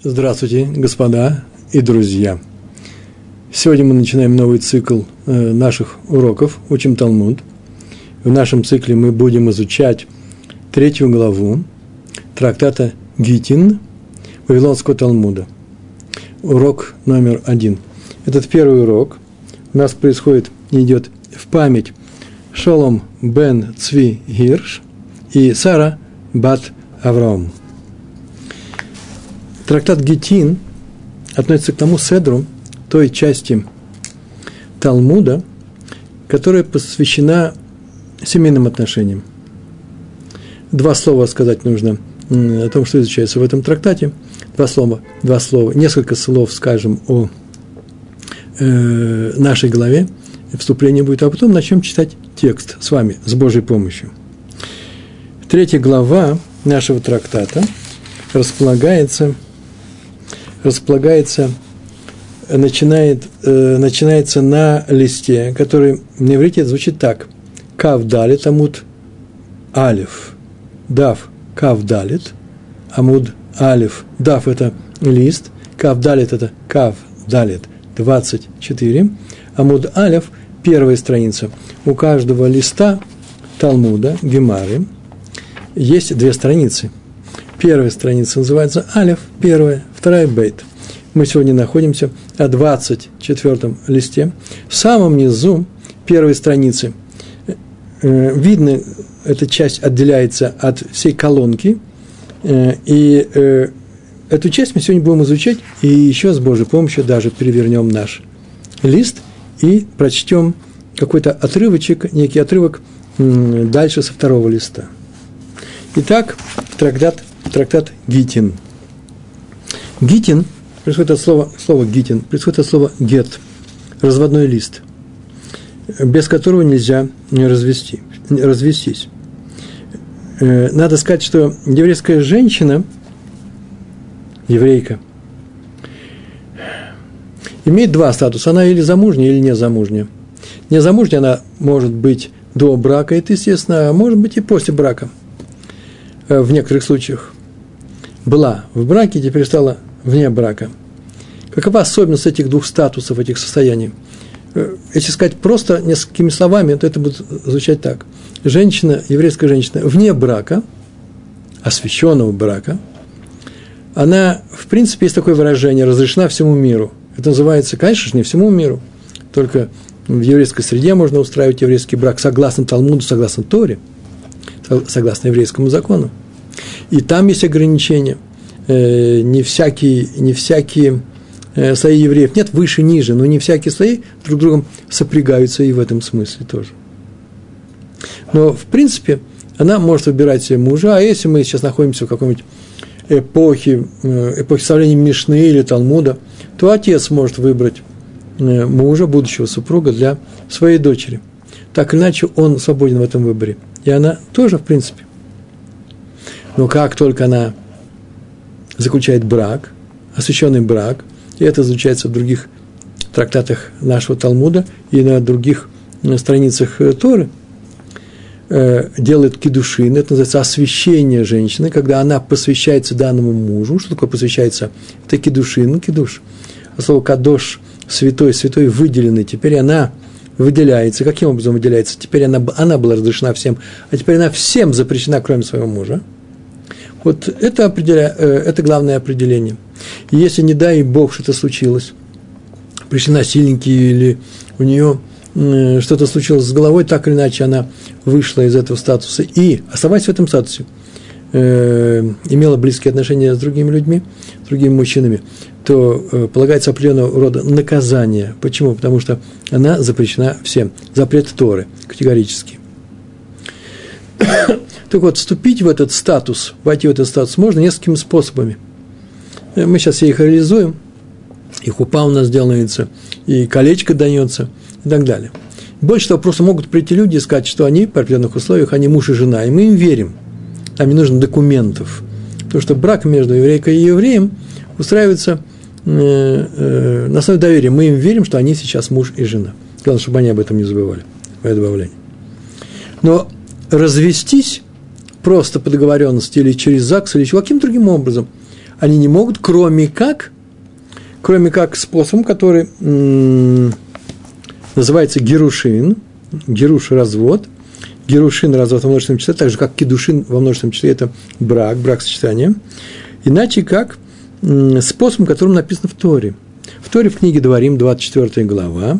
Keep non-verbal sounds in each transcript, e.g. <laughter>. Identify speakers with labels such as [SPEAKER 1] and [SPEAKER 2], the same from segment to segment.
[SPEAKER 1] Здравствуйте, господа и друзья. Сегодня мы начинаем новый цикл э, наших уроков «Учим Талмуд». В нашем цикле мы будем изучать третью главу трактата Гитин Вавилонского Талмуда. Урок номер один. Этот первый урок у нас происходит, идет в память Шолом бен Цви Гирш и Сара бат Авраам. Трактат Гетин относится к тому седру, той части Талмуда, которая посвящена семейным отношениям. Два слова сказать нужно о том, что изучается в этом трактате. Два слова, два слова, несколько слов скажем о э, нашей главе. Вступление будет, а потом начнем читать текст с вами, с Божьей помощью. Третья глава нашего трактата располагается – располагается, начинает, э, начинается на листе, который на иврите звучит так. Кав далит, амуд алиф. Дав кав далит, амуд алиф. Дав – это лист, кав далит – это кав далит, 24. Амуд алиф – первая страница. У каждого листа Талмуда, Гемары, есть две страницы. Первая страница называется Алиф, первая, вторая Бейт. Мы сегодня находимся на 24 листе. В самом низу первой страницы э, видно, эта часть отделяется от всей колонки, э, и э, эту часть мы сегодня будем изучать, и еще с Божьей помощью даже перевернем наш лист и прочтем какой-то отрывочек, некий отрывок дальше со второго листа. Итак, трактат трактат Гитин. Гитин происходит от слова, слова Гитин, происходит от слова гет, разводной лист, без которого нельзя не развести, развестись. Э, надо сказать, что еврейская женщина, еврейка, имеет два статуса. Она или замужняя, или не замужняя. Не замужняя она может быть до брака, это естественно, а может быть и после брака э, в некоторых случаях была в браке, теперь стала вне брака. Какова особенность этих двух статусов, этих состояний? Э, если сказать просто несколькими словами, то это будет звучать так. Женщина, еврейская женщина вне брака, освященного брака, она, в принципе, есть такое выражение, разрешена всему миру. Это называется, конечно же, не всему миру, только в еврейской среде можно устраивать еврейский брак согласно Талмуду, согласно Торе, согласно еврейскому закону. И там есть ограничения. Э, не всякие, не всякие э, слои евреев, нет выше, ниже, но не всякие слои друг с другом сопрягаются и в этом смысле тоже. Но, в принципе, она может выбирать себе мужа, а если мы сейчас находимся в какой-нибудь эпохе, э, эпохе ставления Мишны или Талмуда, то отец может выбрать мужа, будущего супруга для своей дочери. Так или иначе, он свободен в этом выборе. И она тоже, в принципе. Но как только она заключает брак, освященный брак, и это изучается в других трактатах нашего Талмуда и на других страницах э, Торы, э, делает кедушин, это называется освящение женщины, когда она посвящается данному мужу. Что такое посвящается? Это кедушин, кедуш. А слово кадош, святой, святой выделенный, теперь она выделяется. Каким образом выделяется? Теперь она, она была разрешена всем, а теперь она всем запрещена, кроме своего мужа. Вот это, определя... Э, это главное определение. И если, не дай Бог, что-то случилось, пришли насильники или у нее что-то случилось с головой, так или иначе она вышла из этого статуса и, оставаясь в этом статусе, э, имела близкие отношения с другими людьми, с другими мужчинами, то э, полагается определенного рода наказание. Почему? Потому что она запрещена всем. Запрет Торы категорически. Так вот, вступить в этот статус, войти в этот статус можно несколькими способами. Э, мы сейчас их реализуем, и хупа у нас делается, и колечко дается, и так далее. Больше того, просто могут прийти люди и сказать, что они по определенных условиях, они муж и жена, и мы им верим. Там не нужно документов. Потому что брак между еврейкой и евреем устраивается э, э, на основе доверия. Мы им верим, что они сейчас муж и жена. Главное, чтобы они об этом не забывали. Мое добавление. Но развестись просто по договоренности или через ЗАГС, или каким-то другим образом, они не могут, кроме как, кроме как способом, который называется герушин, геруш – развод, герушин – развод во множественном числе, так же, как кедушин во множественном числе – это брак, брак сочетания, иначе как способом, которым написано в Торе. В Торе в книге Дворим, 24 глава,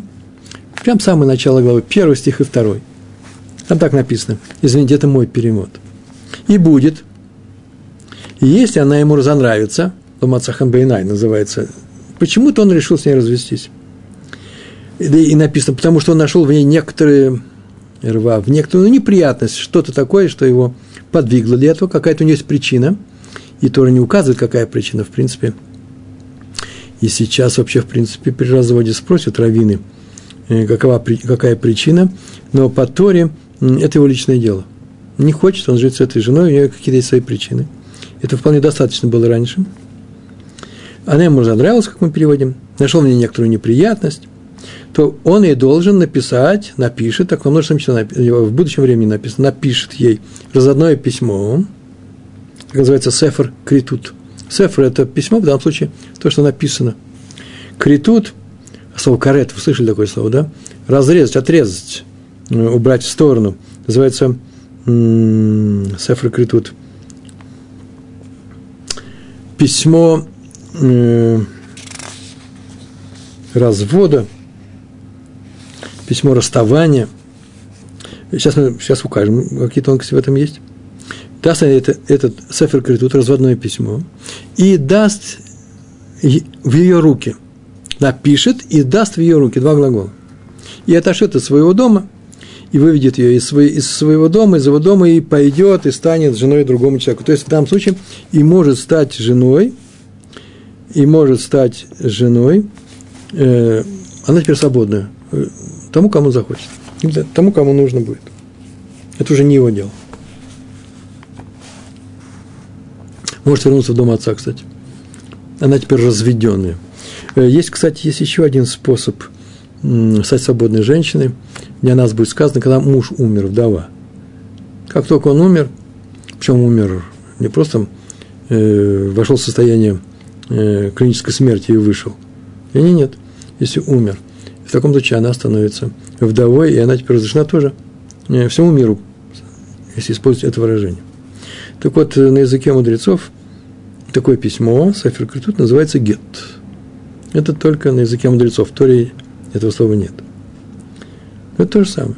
[SPEAKER 1] прям самое начало главы, первый стих и второй. Там так написано. Извините, это мой перевод. И будет, если она ему разонравится, Ломацахан Бейнай называется, почему-то он решил с ней развестись. И, написано, потому что он нашел в ней некоторые рва, в некоторую неприятность, что-то такое, что его подвигло для этого, какая-то у него есть причина, и Тора не указывает, какая причина, в принципе. И сейчас вообще, в принципе, при разводе спросят раввины, э, какова, какая причина, но по Торе это его личное дело. Не хочет он жить с этой женой, у нее какие-то есть свои причины. Это вполне достаточно было раньше. Она ему занравилась, как мы переводим, нашел мне некоторую неприятность, то он ей должен написать, напишет, так во множественном числе, в будущем времени написано, напишет ей разодное письмо, как называется сефер критут. Сефер – это письмо, в данном случае, то, что написано. Критут, слово карет, вы слышали такое слово, да? Разрезать, отрезать, э, убрать в сторону. Называется сефер критут. Письмо э, развода – письмо расставания. Сейчас мы сейчас укажем, какие тонкости в этом есть. Даст это, этот ספר כריתות, разводное письмо, и даст в ее руки. Напишет и даст в ее руки два глагола. И отошлет из своего дома, и выведет ее из, своей, из своего дома, из его дома, и пойдет, и станет женой другому человеку. То есть, в данном случае, и может стать женой, и может стать женой, э, она теперь свободная тому, кому захочет, тому, кому нужно будет. Это уже не его дело. Может вернуться в дом отца, кстати. Она теперь разведенная. Э, есть, кстати, есть еще один способ стать свободной женщиной. Для нас будет сказано, когда муж умер, вдова. Как только он умер, причем умер не просто э, вошел в состояние э, клинической смерти и вышел. И не, нет, если умер – в таком случае она становится вдовой, и она теперь разрешена тоже э, всему миру, если использовать это выражение. Так вот, э, на языке мудрецов такое письмо, Сафир Критут, называется гет. Это только на языке мудрецов, в Торе этого слова нет. Это то же самое.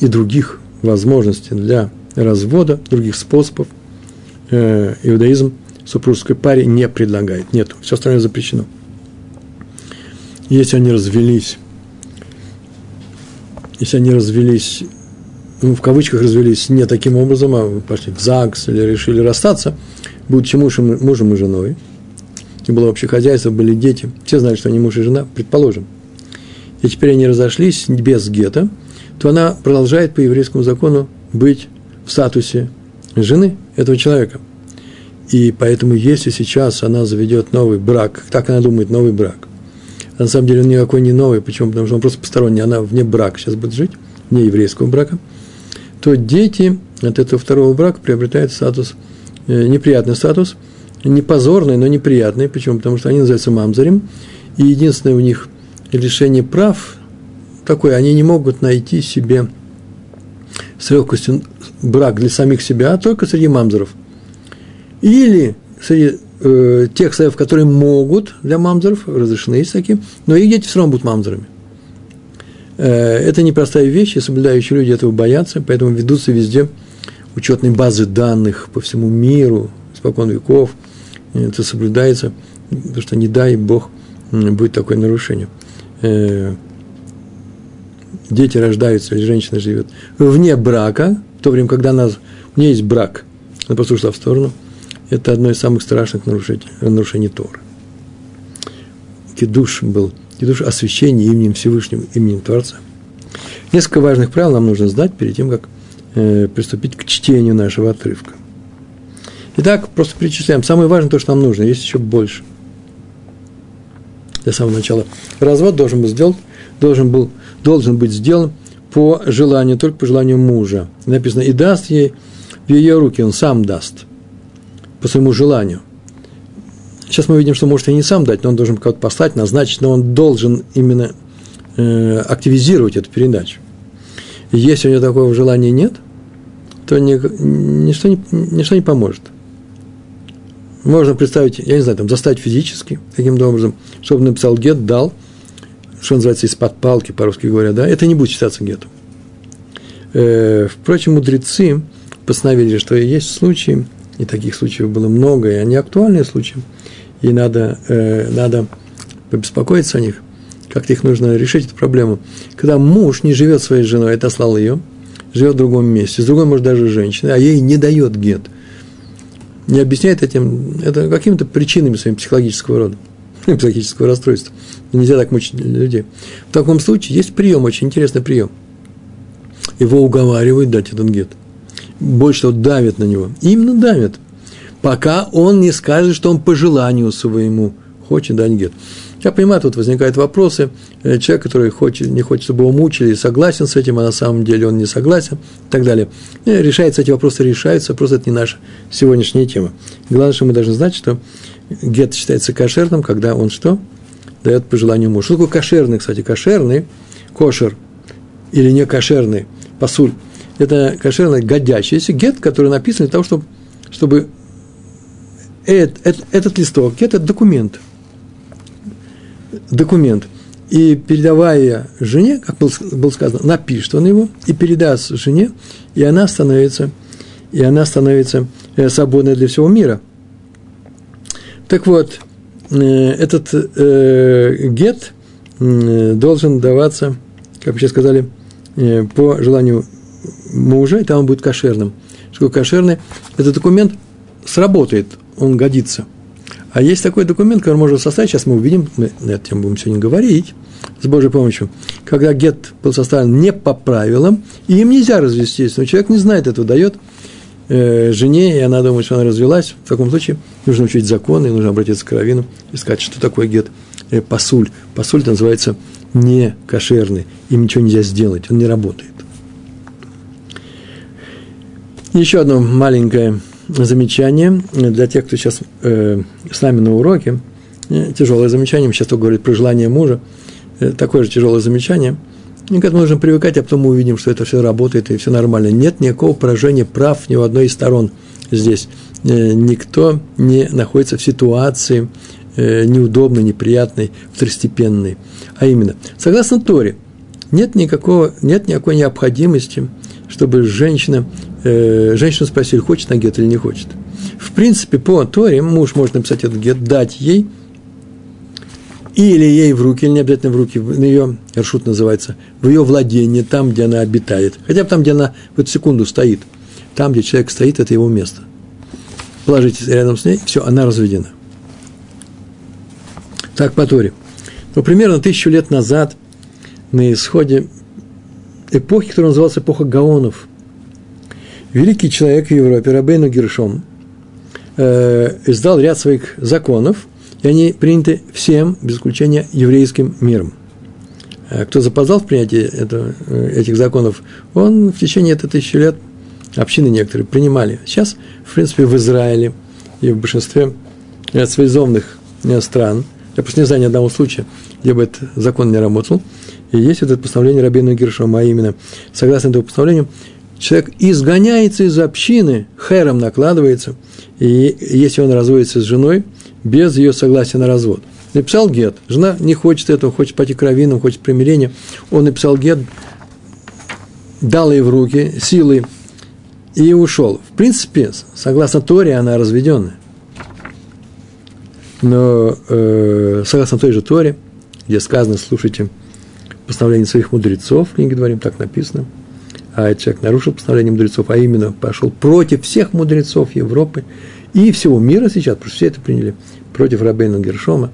[SPEAKER 1] И других возможностей для развода, других способов э, иудаизм супружеской паре не предлагает. Нет, все остальное запрещено. Если они развелись если они развелись, ну, в кавычках развелись не таким образом, а пошли в ЗАГС или решили расстаться, будучи мужем, мужем и женой, и было вообще хозяйство, были дети, все знали, что они муж и жена, предположим, и теперь они разошлись без гетто, то она продолжает по еврейскому закону быть в статусе жены этого человека. И поэтому, если сейчас она заведет новый брак, так она думает, новый брак, на самом деле он никакой не новый. Почему? Потому что он просто посторонний, она вне брака сейчас будет жить, вне еврейского брака. То дети от этого второго брака приобретают статус, э, неприятный статус, не позорный, но неприятный. Почему? Потому что они называются мамзарем. И единственное у них решение прав такое, они не могут найти себе с легкостью брак для самих себя, а только среди мамзеров. Или среди э, тех соев, которые могут для мамзеров, разрешены есть такие, но их дети все равно будут мамзерами. Э, это непростая вещь, и соблюдающие люди этого боятся, поэтому ведутся везде учетные базы данных по всему миру, испокон веков. Это соблюдается, потому что не дай Бог будет такое нарушение. Э, дети рождаются, или женщина живет вне брака, в то время, когда она, у нее есть брак, она просто ушла в сторону – это одно из самых страшных нарушений, нарушений Торы. Кедуш был, кедуш освящение именем Всевышнего, именем Творца. Несколько важных правил нам нужно знать перед тем, как э, приступить к чтению нашего отрывка. Итак, просто перечисляем. Самое важное то, что нам нужно, есть еще больше. Для самого начала. Развод должен был сделан, должен, был, должен быть сделан по желанию, только по желанию мужа. Написано, и даст ей в ее руки, он сам даст – по своему желанию. Сейчас мы видим, что может и не сам дать, но он должен кого-то послать, назначить, но он должен именно э, активизировать эту передачу. Если у него такого желания нет, то ни, ничто, не, ничто не поможет. Можно представить, я не знаю, там, заставить физически, каким-то образом, чтобы написал гет, дал, что называется, из-под палки, по-русски говоря, да, это не будет считаться гетом. Э, впрочем, мудрецы постановили, что есть случаи, и таких случаев было много, и они актуальные случаи, и надо, э, надо побеспокоиться о них, как их нужно решить эту проблему. Когда муж не живет своей женой, отослал ее, живет в другом месте, с другой, может, даже женщиной, а ей не дает гет, не объясняет этим, это какими-то причинами своим психологического рода, <laughs> психического расстройства. Нельзя так мучить людей. В таком случае есть прием, очень интересный прием. Его уговаривают дать этот гет – больше того, давят на него. Именно давят. Пока он не скажет, что он по желанию своему хочет дать гет. Я понимаю, тут возникают вопросы. Э, человек, который хочет, не хочет, чтобы его мучили, согласен с этим, а на самом деле он не согласен, и так далее. И решаются эти вопросы, решаются, просто это не наша сегодняшняя тема. Главное, что мы должны знать, что гет считается кошерным, когда он что? Дает по желанию мужа. Что такое кошерный, кстати? Кошерный, кошер или не кошерный, посуль – это кошерный годящийся гет, который написан для того, чтобы, чтобы этот, этот, этот листок, гет – это документ. Документ. И передавая жене, как было сказано, напишет он его и передаст жене, и она становится, и она становится э, свободной для всего мира. Так вот, э, этот э, гет должен даваться, как сейчас сказали, по желанию мужа, и там он будет кошерным. Что кошерный? Этот документ сработает, он годится. А есть такой документ, который можно составить, сейчас мы увидим, мы на эту тему будем сегодня говорить, с Божьей помощью, когда гет был составлен не по правилам, и им нельзя развестись, но человек не знает этого, дает э, жене, и она думает, что она развелась, в таком случае нужно учить законы, нужно обратиться к Равину и сказать, что такое гет э. Посуль это называется не кошерный, им ничего нельзя сделать, он не работает. Еще одно маленькое замечание для тех, кто сейчас э, с нами на уроке. Э, тяжелое замечание, сейчас только говорит про желание мужа. Э, такое же тяжелое замечание. И к этому нужно привыкать, а потом мы увидим, что это все работает и все нормально. Нет никакого поражения прав ни у одной из сторон здесь. Э, никто не находится в ситуации э, неудобной, неприятной, второстепенной. А именно, согласно Торе, нет, никакого, нет никакой необходимости, чтобы женщина э, женщину спросили, хочет она гет или не хочет. В принципе, по Торе муж может написать этот гет, дать ей, или ей в руки, или не обязательно в руки, на ее, маршрут называется, в ее владении, там, где она обитает. Хотя бы там, где она в эту секунду стоит. Там, где человек стоит, это его место. Положитесь рядом с ней, все, она разведена. Так по Торе. Но примерно тысячу лет назад, на исходе эпохи, которая называлась эпоха Гаонов – великий человек в Европе, Рабейну Гершом, э, издал ряд своих законов, и они приняты всем, без исключения, еврейским миром. Э, кто запоздал в принятии это, э, этих законов, он в течение этой тысячи лет, общины некоторые, принимали. Сейчас, в принципе, в Израиле и в большинстве цивилизованных стран, я просто не знаю ни одного случая, где бы этот закон не работал, и есть вот это постановление Рабейну Гершома, а именно, согласно этому постановлению, человек изгоняется из общины, хером накладывается, и если он разводится с женой, без ее согласия на развод. Написал гет, жена не хочет этого, хочет пойти к раввинам, хочет примирения, он написал гет, дал ей в руки силы и ушел. В принципе, согласно Торе, она разведенная. Но э, согласно той же Торе, где сказано, слушайте, постановление своих мудрецов, в книге Дворим так написано – а этот человек нарушил постановление мудрецов, а именно пошел против всех мудрецов Европы и всего мира сейчас, потому что все это приняли, против Рабейна Гершома,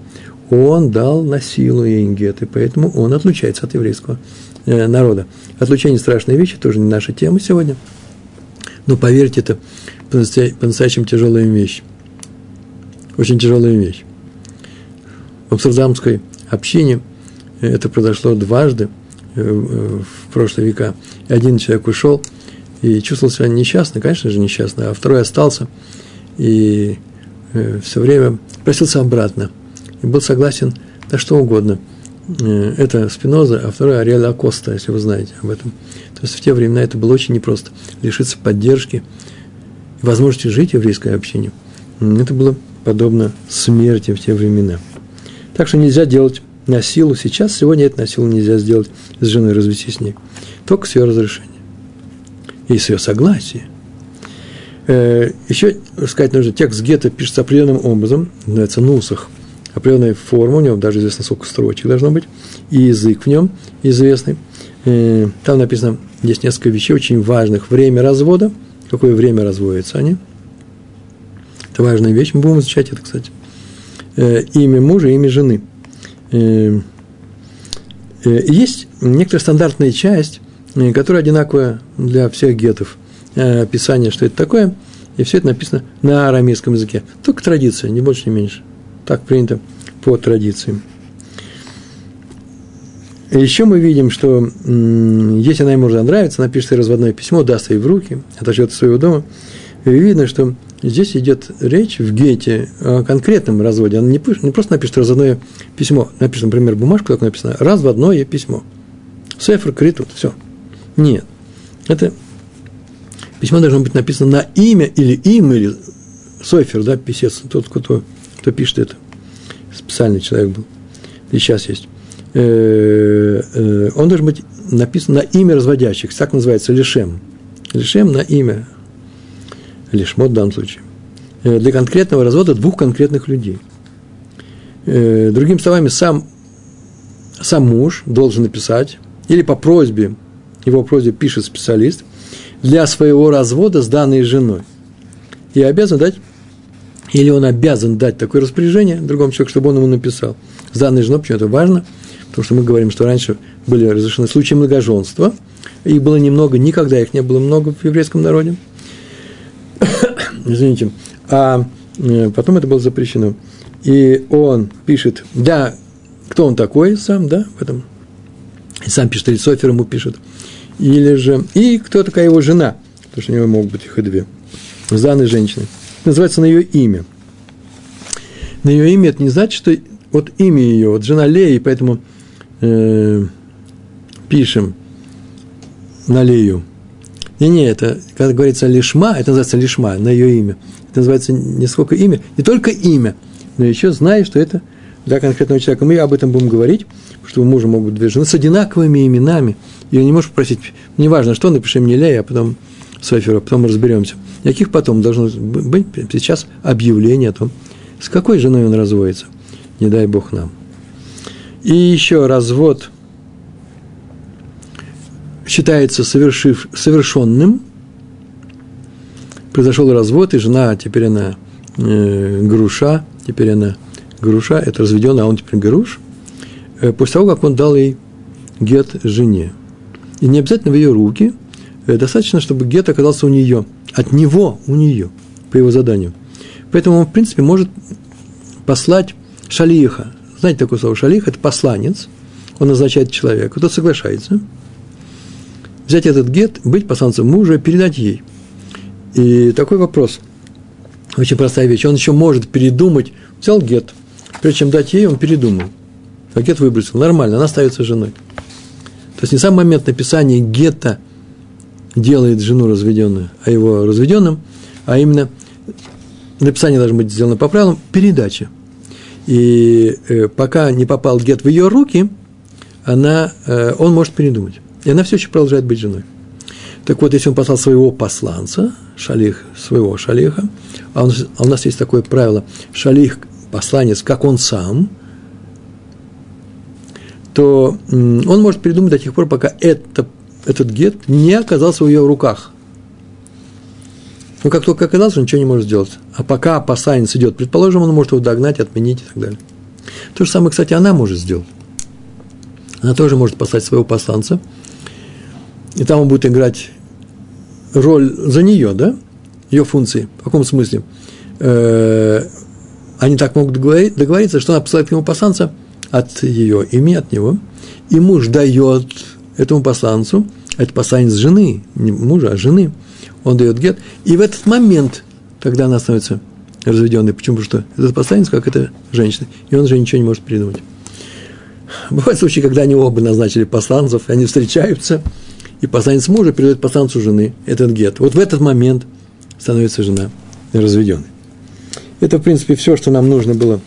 [SPEAKER 1] он дал на силу Ингет, и поэтому он отлучается от еврейского э, народа. Отлучение – страшные вещи, тоже не наша тема сегодня, но поверьте, это по-настоящему тяжелая вещь. Очень тяжелая вещь. В Амстердамской общине это произошло дважды – Э, в прошлые века. Один человек ушел и чувствовал себя несчастно, конечно же, несчастно, а второй остался и э, все время просился обратно и был согласен на что угодно. Э, это Спиноза, а второй Ариэль Акоста, если вы знаете об этом. То есть в те времена это было очень непросто. Лишиться поддержки, возможности жить в еврейской общине. Это было подобно смерти в те времена. Так что нельзя делать на силу. Сейчас, сегодня это на силу нельзя сделать с женой, развестись с ней. Только с ее разрешения. И с ее согласия. Э, еще сказать нужно, текст гетто пишется определенным образом, называется нусах, определенная форма, у него даже известно, сколько строчек должно быть, и язык в нем известный. Э, там написано, есть несколько вещей очень важных. Время развода, какое время разводятся они. Это важная вещь, мы будем изучать это, кстати. Э, имя мужа, имя жены. Есть некоторая стандартная часть, которая одинаковая для всех гетов – Э, описание, что это такое, и все это написано на арамейском языке. Только традиция, не больше, не меньше. Так принято по традициям. Еще мы видим, что если она ему уже нравится, она пишет разводное письмо, даст ей в руки, отойдет из своего дома. И видно, что здесь идет речь в гете о конкретном разводе. Она не, не просто напишет разводное письмо, напишет, например, бумажку, как написано, разводное письмо. Сефр, критут, все. Нет. Это Письмо должно быть написано на имя или им, или Сойфер, да, писец, тот, кто, кто пишет это. Специальный человек был. И сейчас есть. Э, э, он должен быть написан на имя разводящих. Так называется лишем. Лишем на имя. Лишмот в данном случае. Э, для конкретного развода двух конкретных людей. Другими словами, сам, сам муж должен написать, или по просьбе, его просьбе пишет специалист – для своего развода с данной женой. И обязан дать, или он обязан дать такое распоряжение другому человеку, чтобы он ему написал. С данной женой, почему это важно? Потому что мы говорим, что раньше были разрешены случаи многоженства, их было немного, никогда их не было много в еврейском народе. Извините. А э, потом это было запрещено. И он пишет, да, кто он такой сам, да, в этом. И сам пишет, или Софер ему пишет – или же, и кто такая его жена, потому что у него могут быть их и две, с данной женщиной. Называется на ее имя. На ее имя это не значит, что вот имя ее, вот жена Леи, поэтому э, пишем на Лею. Не-не, это, когда говорится лишма, это называется лишма, на ее имя. Это называется не сколько имя, не только имя, но еще знаешь, что это для конкретного человека. Мы об этом будем говорить, что у мужа могут две жены с одинаковыми именами – и не можешь попросить, неважно что, напиши мне Лея, а потом Софера, а потом разберемся. Каких потом должно быть сейчас объявление о том, с какой женой он разводится. Не дай Бог нам. И еще развод считается совершив, совершенным. Произошел развод, и жена, теперь она э, груша, теперь она груша, это разведенная, а он теперь груш, э, после того, как он дал ей гет жене. И не обязательно в ее руки, э, достаточно, чтобы гет оказался у нее, от него у нее, по его заданию. Поэтому он, в принципе, может послать шалиха. Знаете такое слово шалих? Это посланец. Он назначает человека, тот соглашается. Взять этот гет, быть посланцем мужа, передать ей. И такой вопрос. Очень простая вещь. Он еще может передумать. Взял гет. Прежде чем дать ей, он передумал. А гет выбросил. Нормально, она остается женой. То есть не сам момент написания гетто делает жену разведенную, а его разведенным, а именно написание должно быть сделано по правилам передачи. И э, пока не попал гет в ее руки, она, э, он может передумать. И она все еще продолжает быть женой. Так вот, если он послал своего посланца, шалих, своего шалиха, а, он, а у нас есть такое правило, шалих, посланец, как он сам – то он может придумать до тех пор, пока это, этот гет не оказался в ее руках. Но как только оказался, он ничего не может сделать. А пока посланец идет, предположим, он может его догнать, отменить и так далее. То же самое, кстати, она может сделать. Она тоже может послать своего посланца, и там он будет играть роль за нее, да, ее функции. В каком смысле? Э, они так могут договориться, что она посылает к нему посланца – от ее имени, от него, и муж дает этому посланцу, это посланец жены, не мужа, а жены, он дает гет, и в этот момент, когда она становится разведенный. Почему? Потому что этот посланец, как это женщина, и он же ничего не может придумать. Бывают случаи, когда они оба назначили посланцев, они встречаются, и посланец мужа передает посланцу жены этот гет. Вот в этот момент становится жена разведенной. Это, в принципе, все, что нам нужно было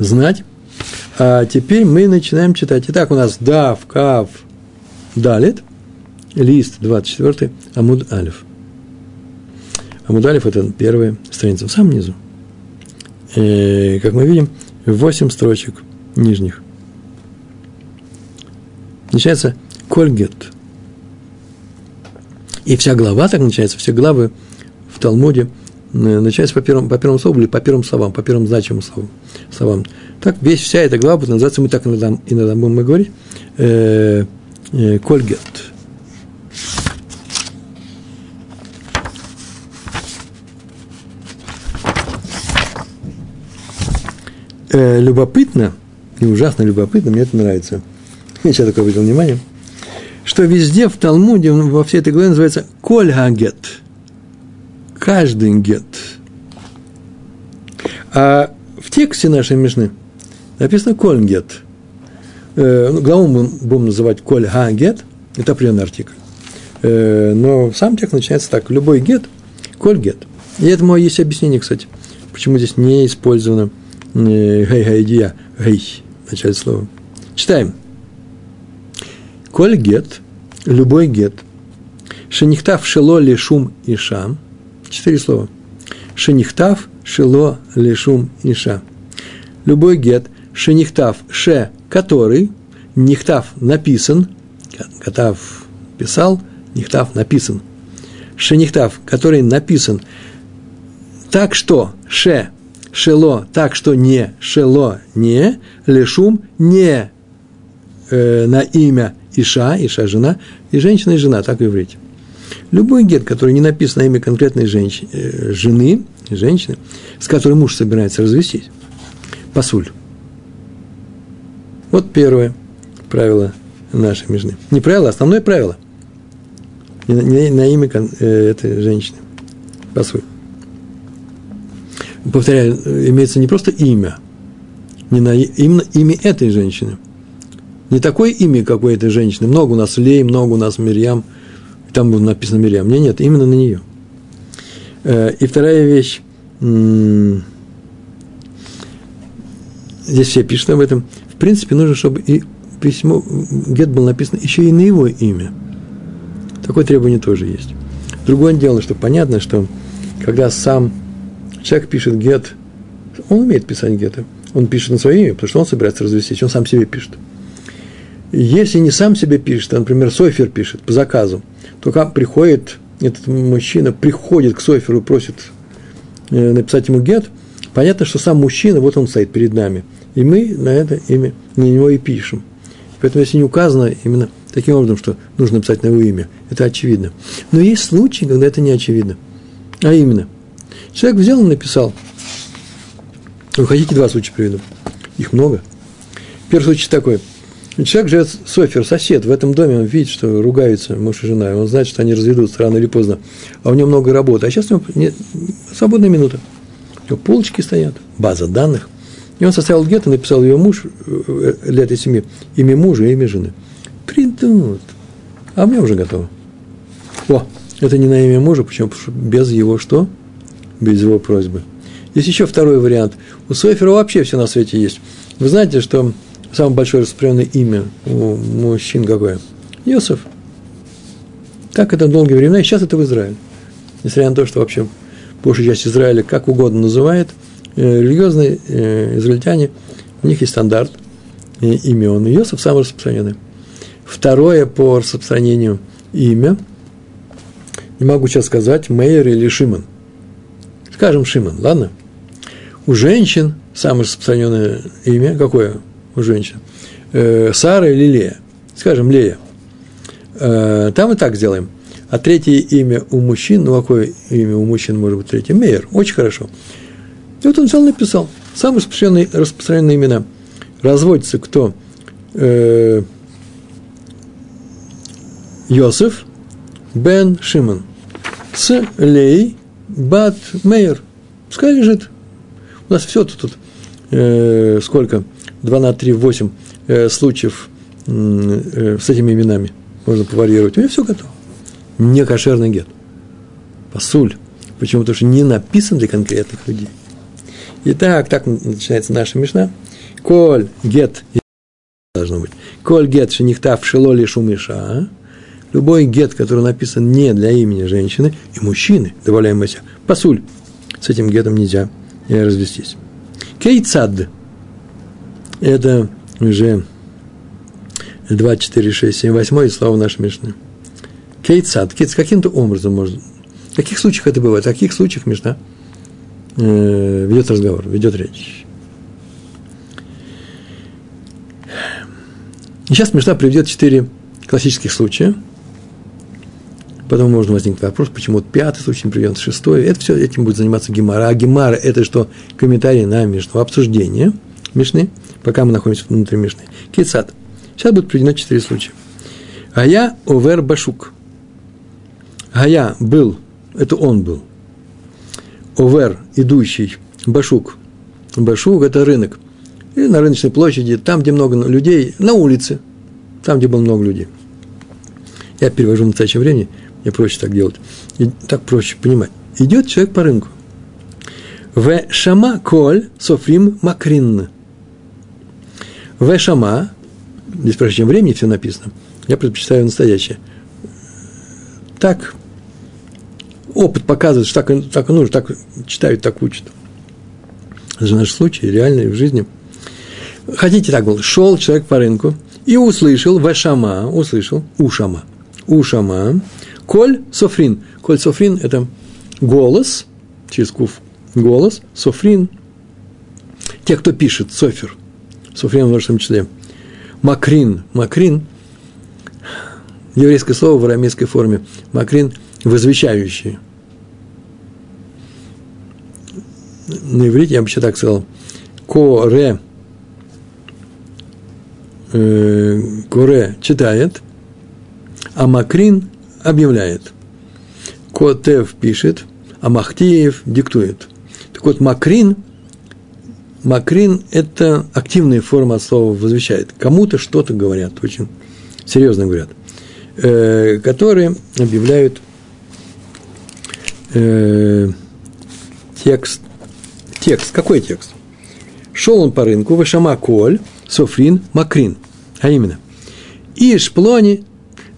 [SPEAKER 1] знать. А теперь мы начинаем читать. Итак, у нас Дав, Кав, Далит, лист 24, Амуд Алиф. Амуд Алиф – это первая страница в самом низу. И, как мы видим, 8 строчек нижних. Начинается Кольгет. И вся глава так начинается, все главы в Талмуде э, начинается по первому, по первому слову или по первым словам, по первым значимым словам. словам. Так весь, вся эта глава будет называться, мы так иногда, иногда будем говорить, э, э, Кольгет. Э, любопытно, и ужасно любопытно, мне это нравится. <laughs> Я сейчас такое обратил внимание, что везде в Талмуде, во всей этой главе называется Кольгагет. Каждый гет. А в тексте нашей Мишны – написано кольгет. Э, ну, главу мы будем называть коль га гет, это определенный артикль. Э, но сам текст начинается так, любой гет, коль гет. И этому есть объяснение, кстати, почему здесь не использовано гей гайдия, гей, в начале слова. Читаем. Коль гет, любой гет, шенихтав шело лишум иша, четыре слова. Шенихтав шело лишум иша. Любой гет, шенихтав ше, который, нихтав написан, катав писал, нихтав написан. Шенихтав, который написан так что ше, шело, так что не, шело, не, лешум, не э, на имя Иша, Иша – жена, и женщина и жена, так и иврите. Любой гет, который не написан на имя конкретной женщины, э, жены, женщины, с которой муж собирается развестись, пасуль. Вот первое правило нашей межны. Не правило, а основное правило. Не, не на имя э, этой женщины. По сути. Повторяю, имеется не просто имя, не на, именно имя этой женщины. Не такое имя, как у этой женщины. Много у нас Лей, много у нас Мирьям. Там было написано Мирьям. Нет, нет, именно на нее. Э, и вторая вещь. Здесь все пишут об этом в принципе, нужно, чтобы и письмо, гет был написан еще и на его имя. Такое требование тоже есть. Другое дело, что понятно, что когда сам человек пишет гет, он умеет писать геты, он пишет на свое имя, потому что он собирается развестись, он сам себе пишет. Если не сам себе пишет, а, например, Софер пишет по заказу, то как приходит, этот мужчина приходит к Соферу и просит э, написать ему гет, понятно, что сам мужчина, вот он стоит перед нами – и мы на это имя, на него и пишем. Поэтому, если не указано именно таким образом, что нужно написать на его имя, это очевидно. Но есть случаи, когда это не очевидно. А именно, человек взял и написал. Вы хотите два случая приведу? Их много. Первый случай такой. Человек живет, Софер, сосед, в этом доме, он видит, что ругаются муж и жена, он знает, что они разведутся рано или поздно, а у него много работы. А сейчас у него нет, свободная минута. У него полочки стоят, база данных. И он составил гетто, написал ее муж э, для этой семьи, имя мужа и имя жены. Придут. А меня уже готово. О, это не на имя мужа, почему? Потому что без его что? Без его просьбы. Есть еще второй вариант. У Сойфера вообще все на свете есть. Вы знаете, что самое большое распространенное имя у мужчин какое? Йосиф. Так это долгие времена, и сейчас это в Израиле. Несмотря на то, что вообще большая часть Израиля как угодно называет – Э, религиозные э, израильтяне, у них есть стандарт э, имен. Иосиф самый распространенный. Второе по распространению имя, не могу сейчас сказать, Мейер или Шимон. Скажем Шимон, ладно? У женщин самое распространенное имя, какое у женщин? Сара или Лея? Скажем, Лея. там и так сделаем. А третье имя у мужчин, ну какое имя у мужчин может быть третье? Мейер. Очень хорошо. И вот он взял написал. Самые распространенные, распространенные имена. Разводится кто? Э, Йосиф бен Шимон с Лей бат Мейер. Пускай лежит. У нас все тут, тут э, сколько? 2 на 3, 8 э, случаев э, с этими именами. Можно поварьировать. У меня все готово. Не кошерный гет. Посуль. Почему? Потому что не написан для конкретных людей. Итак, так начинается наша мешна. Коль гет должно быть. Коль гет шенихтав шелоли шумиша. Любой гет, который написан не для имени женщины и мужчины, добавляем мы посуль. С этим гетом нельзя развестись. Кейцад. Это уже 2, 4, 6, 7, 8 слово нашей Мишны. Кейцад. Кейц каким-то образом может. В каких случаях это бывает? В каких случаях Мишна э, ведет разговор, ведет речь? И сейчас Мишна приведет четыре классических случая. Потом можно возникнуть вопрос, почему вот пятый случай не приведен, шестой. Это все, этим будет заниматься Гемара. А Гемара – это что? Комментарий на Мишну, обсуждение Мишны, пока мы находимся внутри Мишны. Кицат. Сейчас будет приведено четыре случая. А я овер башук. А я был, это он был. Овер, идущий, башук. Башук – это рынок – или на рыночной площади, там, где много людей, на улице, там, где было много людей. Я перевожу в настоящее время, мне проще так делать. И так проще понимать. Идет человек по рынку. В шама коль софрим макрин. В шама, здесь прежде чем времени все написано, я предпочитаю настоящее. Так, опыт показывает, что так, так нужно, так читают, так учат. Это же наш случай, реальный в жизни – хотите так было, шел человек по рынку и услышал, вашама, услышал, ушама, ушама, коль софрин. Коль софрин – это голос, через кув голос, софрин. Те, кто пишет, софер, софрин в множественном числе. Макрин, макрин – еврейское слово в арамейской форме. Макрин – возвещающий. На иврите я бы еще так сказал. Коре э, Куре читает, а Макрин объявляет. Котев пишет, а Махтиев диктует. Так вот, Макрин, Макрин – это активная форма от слова «возвещает». Кому-то что-то говорят, очень серьезно говорят, э, которые объявляют э, текст. Текст. Какой текст? Шел он по рынку, вышама коль – софрин, макрин. А именно, иш плони,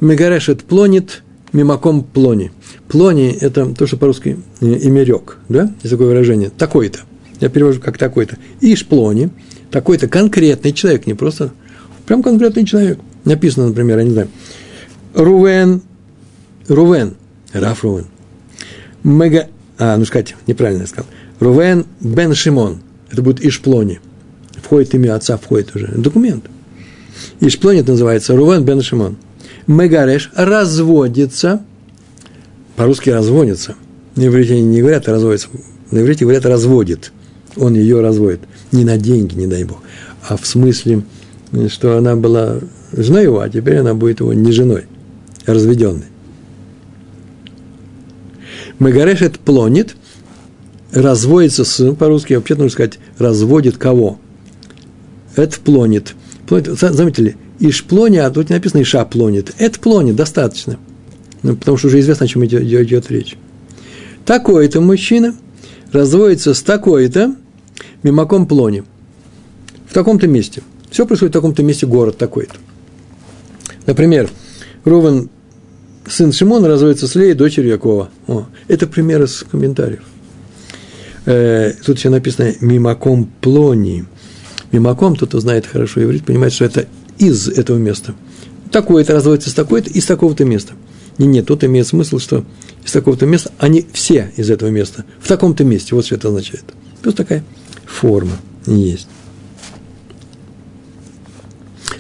[SPEAKER 1] мегарешет плонит, мимаком плони. Плони – это то, что по-русски э, имерек, да? Есть такое выражение. Такой-то. Я перевожу как такой-то. Иш плони, такой-то конкретный человек, не просто, прям конкретный человек. Написано, например, я не знаю, Рувен, Рувен, Раф Рувен, Мега, а, ну сказать, неправильно я сказал, Рувен бен Шимон, это будет Ишплони – входит имя отца, входит уже документ. Ишплонит называется Рувен бен Шимон. Мегареш разводится, по-русски разводится. На иврите не говорят разводится, на иврите говорят разводит. Он ее разводит. Не на деньги, не дай бог, а в смысле, что она была женой его, а теперь она будет его не женой, а разведенной. Это плонит, разводится с, по-русски вообще нужно сказать, разводит кого? это плонит. плонит заметили, иш плони, а тут не написано иша плонит. Это плонит, достаточно. Ну, потому что уже известно, о чем идет, идет речь. Такой-то мужчина разводится с такой-то мимаком плони. В таком-то месте. Все происходит в таком-то месте, город такой-то. Например, Рувен, сын Шимона, разводится с Леей, дочерью Якова. О, это пример из комментариев. Э, тут еще написано «мимаком плони». Мимаком, тот, кто знает хорошо иврит, понимает, что это из этого места. Такое-то разводится с такой-то, из такого-то места. Не, нет, тут имеет смысл, что из такого-то места, они все из этого места, в таком-то месте, вот что это означает. Просто такая форма есть.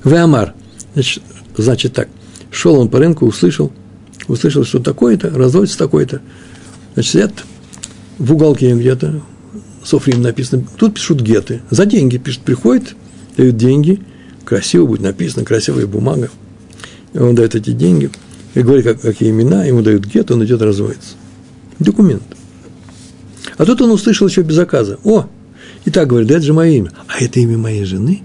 [SPEAKER 1] Веамар, значит, значит так, шел он по рынку, услышал, услышал, что такое-то, разводится такое-то. Значит, сидят в уголке где-то, Софрим написано, тут пишут геты. За деньги пишут, приходит, дают деньги, красиво будет написано, красивая бумага. И он дает эти деньги, и говорит, как, какие имена, ему дают гет, он идет разводиться. Документ. А тут он услышал еще без заказа. О, и так говорит, да это же мое имя. А это имя моей жены?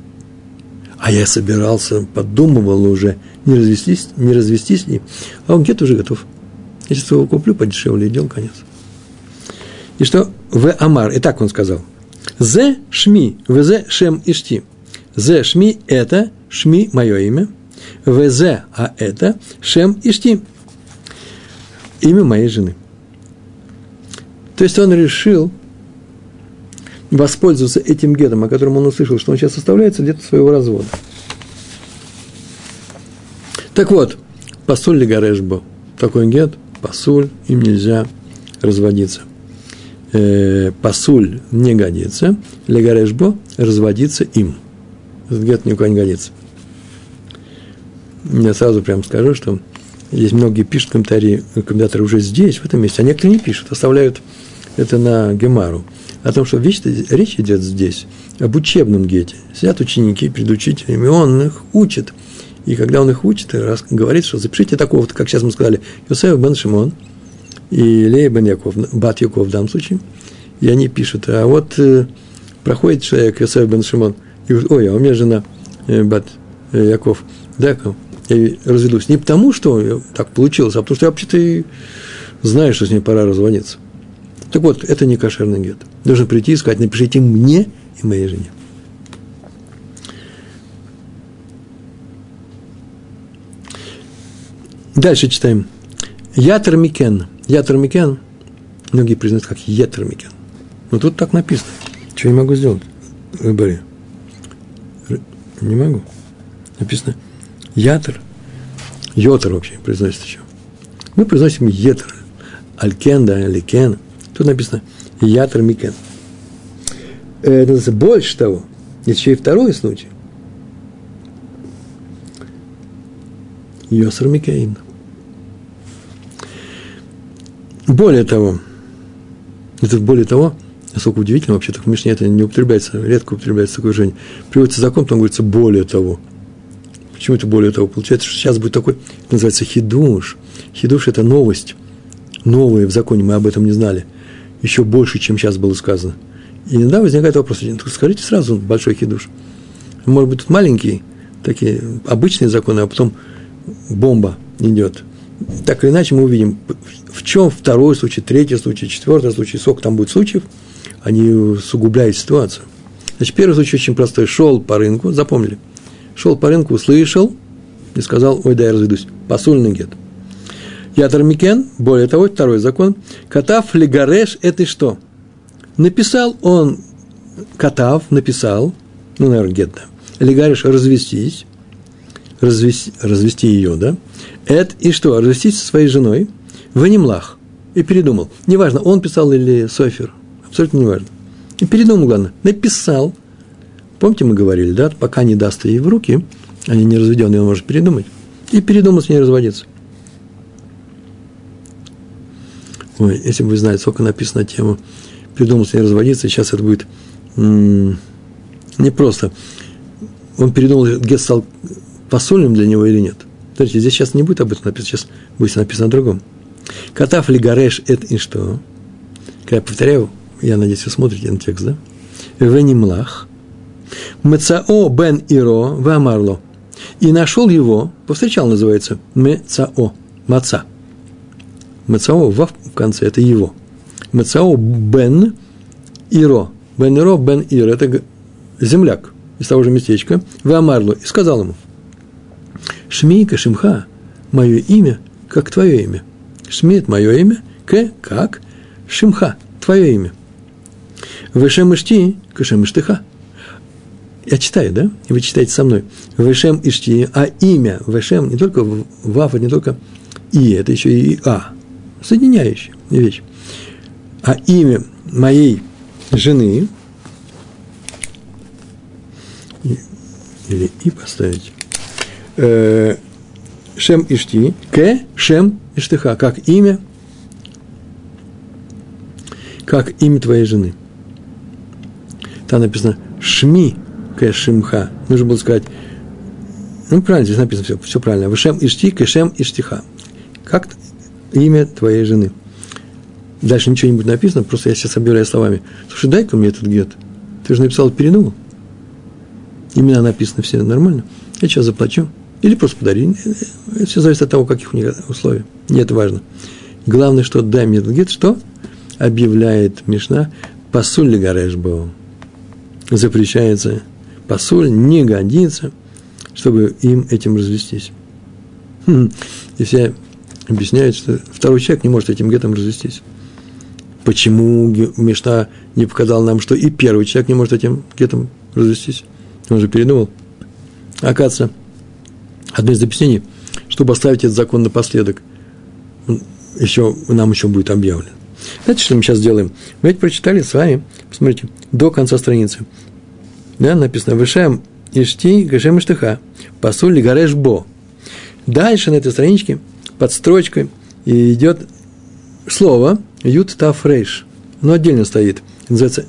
[SPEAKER 1] А я собирался, подумывал уже, не развестись, не развестись с ней. А он где-то уже готов. Я сейчас его куплю подешевле, и дел конец. И что? В Амар. И так он сказал. Зе шми, в зе шем ишти. Зе шми – это шми – мое имя. В зе, а это шем ишти. Имя моей жены. То есть он решил воспользоваться этим гетом, о котором он услышал, что он сейчас составляется где-то своего развода. Так вот, посуль ли Гарешбо? Такой гет, посуль, им нельзя разводиться. Э, посуль не годится, легарешбо разводиться им. Этот гет никуда не годится. Я сразу прям скажу, что здесь многие пишут комментарии, комментаторы уже здесь, в этом месте, а некоторые не пишут, оставляют это на Гемару о том, что вещь, речь идет здесь об учебном гете. Сидят ученики перед учителями, он их учит. И когда он их учит, раз, говорит, что запишите такого, как сейчас мы сказали, Йосеф бен Шимон и Лея бен Яков, Бат Яков в данном случае, и они пишут, а вот э, проходит человек, Йосеф бен Шимон, и говорит, ой, а у меня жена э, Бат э, Яков, да, я разведусь. Не потому, что так получилось, а потому что я вообще-то и знаю, что с ней пора разводиться. Так вот, это не кошерный гет. Должен прийти и сказать, напишите мне и моей жене. Дальше читаем. Ятер Микен. Ятер Микен. Многие признают как Етер Микен. Но тут так написано. Что я могу сделать в выборе? Не могу. Написано Ятер. Йотер вообще произносится еще. Мы произносим Етер. Алькен, да, Аликен. Тут написано Ятр Микен. Это больше того. Есть еще и второй случай. Йосер Микейн. Более того, это более того, насколько удивительно, вообще так в Мишне это не употребляется, редко употребляется такое выражение. Приводится закон, там говорится более того. Почему это более того? Получается, что сейчас будет такой, называется хидуш. Хидуш – это новость, новое в законе, мы об этом не знали еще больше, чем сейчас было сказано. И иногда возникает вопрос, скажите сразу большой хидуш. Может быть, тут маленькие, такие обычные законы, а потом бомба идет. Так или иначе мы увидим, в чем второй случай, третий случай, четвертый случай, сколько там будет случаев, они усугубляют ситуацию. Значит, первый случай очень простой. Шел по рынку, запомнили, шел по рынку, услышал и сказал, ой, да, я разведусь. Посульный гет. Ятер Микен, более того, второй закон, Катав Легареш – это что? Написал он, Катав написал, ну, наверное, где-то, Легареш – развестись, развести, развести ее, да? Это и что? Развестись со своей женой в Анимлах. И передумал. Неважно, он писал или Софер. Абсолютно неважно. И передумал, главное. Написал. Помните, мы говорили, да? Пока не даст ей в руки, они не разведенные, он может передумать. И передумал с ней разводиться. Ой, если бы вы знали, сколько написано тему «Придумал с ней разводиться», сейчас это будет м- непросто. Он передумал, Гет стал посольным для него или нет. Смотрите, здесь сейчас не будет об этом написано, сейчас будет написано о другом. Катав ли гареш это и что? Когда я повторяю, я надеюсь, вы смотрите на текст, да? Венимлах. Мецао бен Иро вамарло. И нашел его, повстречал, называется, Мецао, маца. Мецао в в конце, это его. Мецао бен Иро. Бен Иро, бен Ир. Это земляк из того же местечка. В Амарлу. И сказал ему, Шмика Шимха, мое имя, как твое имя. Шмит мое имя, К, как Шимха, твое имя. Вешем Ишти, Кашем Иштыха. Я читаю, да? И вы читаете со мной. Вешем Ишти, а имя Вешем не только Вафа, не только И, это еще и А соединяющая вещь. А имя моей жены, или и поставить, э, Шем Ишти, К, Шем Иштыха, как имя, как имя твоей жены. Там написано Шми К Шимха. Нужно было сказать, ну, правильно, здесь написано все, все правильно. Вышем Ишти, Кешем Иштиха. Как имя твоей жены. дальше ничего не будет написано, просто я сейчас объявляю словами. Слушай, дай-ка мне этот гет. Ты же написал, передумал. Имена написаны все нормально. Я сейчас заплачу. Или просто подари. Это все зависит от того, каких у них условий. Не это важно. Главное, что дай мне этот гет, что объявляет Мишна пасуль ли гарешбо. Запрещается пасуль, не годится, чтобы им этим развестись. Хм. И все объясняют, что второй человек не может этим гетом развестись. Почему Мишна не показал нам, что и первый человек не может этим гетом развестись? Он же передумал. Оказывается, одно из объяснений, чтобы оставить этот закон напоследок, еще, нам еще будет объявлен. Знаете, что мы сейчас делаем? Мы ведь прочитали с вами, посмотрите, до конца страницы. Да, написано «Вышем ишти гашем иштыха, пасуль гареш бо». Дальше на этой страничке под строчкой идет слово «ют тафрейш». Оно отдельно стоит. Называется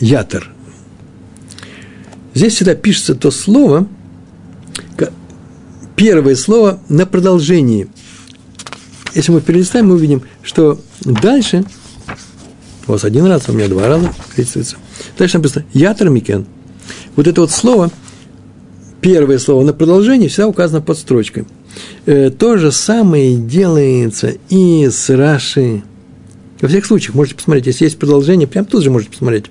[SPEAKER 1] «ятер». Здесь всегда пишется то слово, первое слово на продолжении. Если мы перелистаем, мы увидим, что дальше, у вас один раз, у меня два раза количествуется, дальше написано «ятер микен». Вот это вот слово, первое слово на продолжение, всегда указано под строчкой. Э, то же самое делается и с Раши. Во всех случаях, можете посмотреть, если есть продолжение, прям тут же можете посмотреть.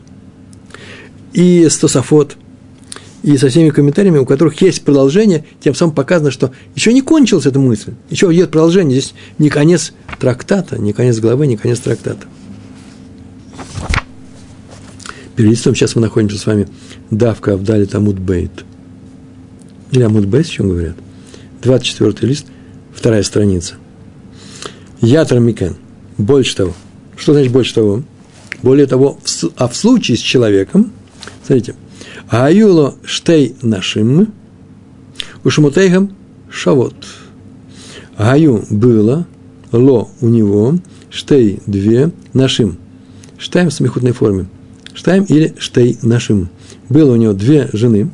[SPEAKER 1] И с Тософот – и со всеми комментариями, у которых есть продолжение, тем самым показано, что еще не кончилась эта мысль, еще идет продолжение, здесь не конец трактата, не конец главы, не конец трактата. Перед листом сейчас мы находимся с вами давка Авдали Тамуд Бейт. Или Амуд Бейт, о чем говорят. 24 лист, вторая страница. Ятр Микен. Больше того. Что значит больше того? Более того, а в случае с человеком, смотрите, Аюло штей нашим, ушмутейхам шавот. Аю было, ло у него, штей две, нашим. Штайм в смехутной форме. Штайм или штей нашим. Было у него две жены.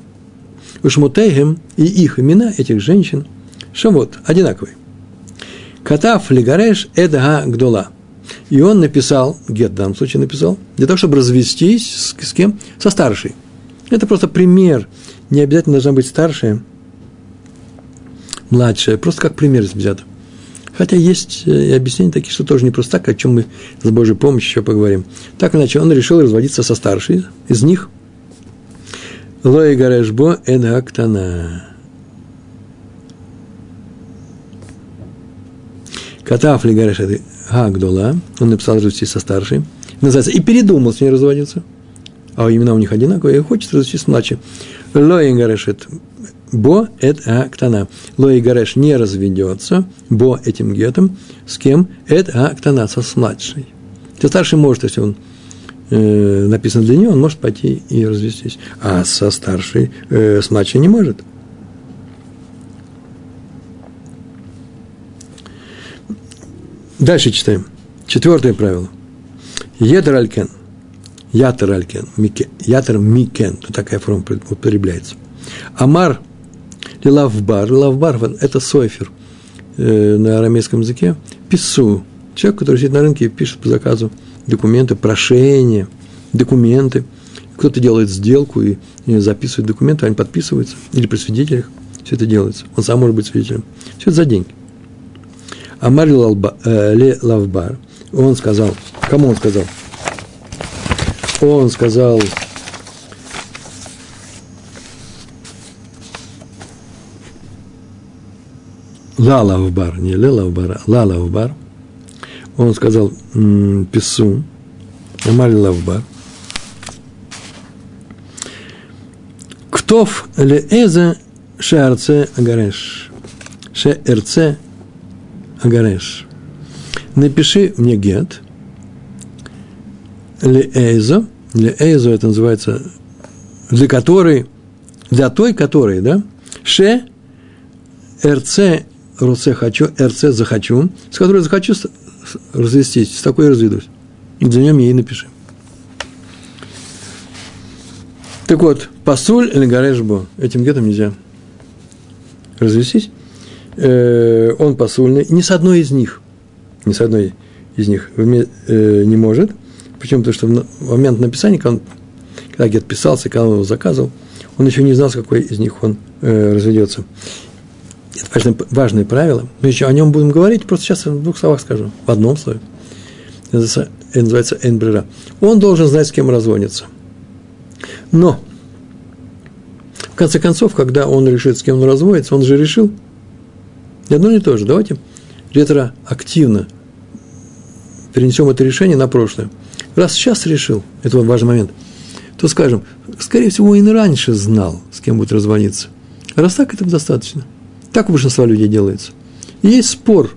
[SPEAKER 1] Ушмутейхем и их имена, этих женщин, шавот, одинаковые. Катав лигареш эдга гдола. И он написал, Гет в данном случае написал, для того, чтобы развестись с, с кем? Со старшей. Это просто пример. Не обязательно должна быть старшая, младшая. Просто как пример взято. Хотя есть э, и объяснения такие, что тоже не просто так, о чем мы с Божьей помощью еще поговорим. Так иначе он решил разводиться со старшей из них. Лои Гарешбо Эдактана. Катаф ли Гареш Гагдола, он написал развестись со старшей, называется, и передумал с ней разводиться – а имена у них одинаковые, и хочет развестись с младшей. Лои Гарешет Бо – это Актана. Лои Гареш не разведется, Бо этим гетом, с кем? Это Актана, со младшей. То старший может, если он э, написан для нее, он может пойти и развестись. А со старшей, э, с младшей не может. Дальше читаем. Четвертое правило. Едер алькен. Ятер алькен, ятер микен, то такая форма употребляется. Амар или лавбар, лавбар – это сойфер э, на арамейском языке, пису, человек, который сидит на рынке и пишет по заказу документы, прошения, документы. Кто-то делает сделку и, и записывает документы, они подписываются, или при свидетелях все это делается. Он сам может быть свидетелем. Все это за деньги. Амар э, лавбар, он сказал, кому он сказал – он сказал, Лала в бар, не Лела в бар, а Лала в бар. Он сказал Пису, Амар в бар. Ктов ле эза шеарце агареш. Шеэрце агареш. Напиши мне гет – леэйзо, леэйзо это называется, для которой, для той, которой, да, ше, рц, руце хочу, рц захочу, с которой захочу развестись, с такой разведусь. Для нее ей напиши. Так вот, пасуль или гарешбо, этим гетом нельзя развестись. Э, он посульный, не с одной из них, не с одной из них э, не может. Почему? Потому что в момент написания, когда, он, когда гет писался, когда он его заказывал, он еще не знал, с какой из них он э, разведется. Это важное, важное правило. Мы еще о нем будем говорить, просто сейчас в двух словах скажу, в одном слове. Это называется энбрера. Он должен знать, с кем разводится. Но, в конце концов, когда он решит, с кем он разводится, он же решил, и одно не то же. Давайте ретроактивно перенесем это решение на прошлое. Раз сейчас решил, это важный момент, то скажем, скорее всего, он и раньше знал, с кем будет разводиться. Раз так, это достаточно. Так у большинства людей делается. И есть спор,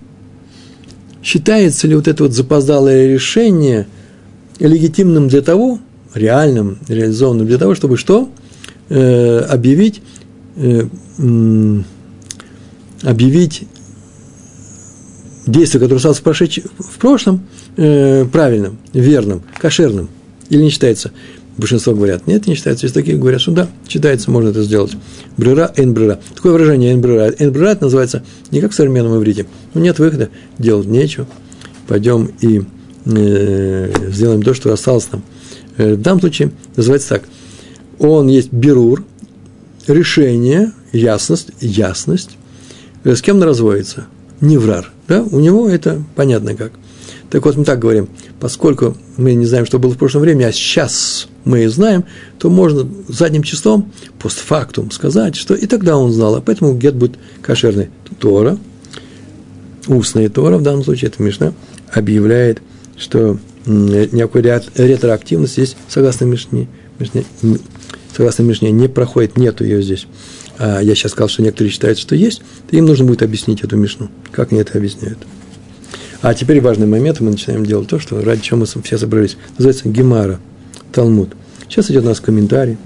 [SPEAKER 1] считается ли вот это вот запоздалое решение легитимным для того, реальным, реализованным для того, чтобы что? Э, объявить, э, объявить действие, которое стало в, в прошлом, э, правильным, верным, кошерным, или не считается? Большинство говорят, нет, не считается. Есть такие говорят, что да, считается, можно это сделать. Брера, эн брера. Такое выражение эн брера. Эн брера это называется не как в современном иврите. Ну, нет выхода, делать нечего. Пойдем и э, сделаем то, что осталось нам. Э, в данном случае называется так. Он есть берур, решение, ясность, ясность. Э, с кем он разводится? Неврар. Да? У него это понятно как. Так вот, мы так говорим, поскольку мы не знаем, что было в прошлом времени, а сейчас мы знаем, то можно задним числом, постфактум, сказать, что и тогда он знал, а поэтому гет будет кошерный. Тора, устная Тора, в данном случае это Мишна, объявляет, что никакой ретроактивности здесь, согласно Мишне, Мишне, согласно Мишне, не проходит, нету ее здесь. А я сейчас сказал, что некоторые считают, что есть, им нужно будет объяснить эту Мишну. Как они это объясняют? А теперь важный момент, мы начинаем делать то, что ради чего мы все собрались. Называется Гемара, Талмуд. Сейчас идет у нас комментарий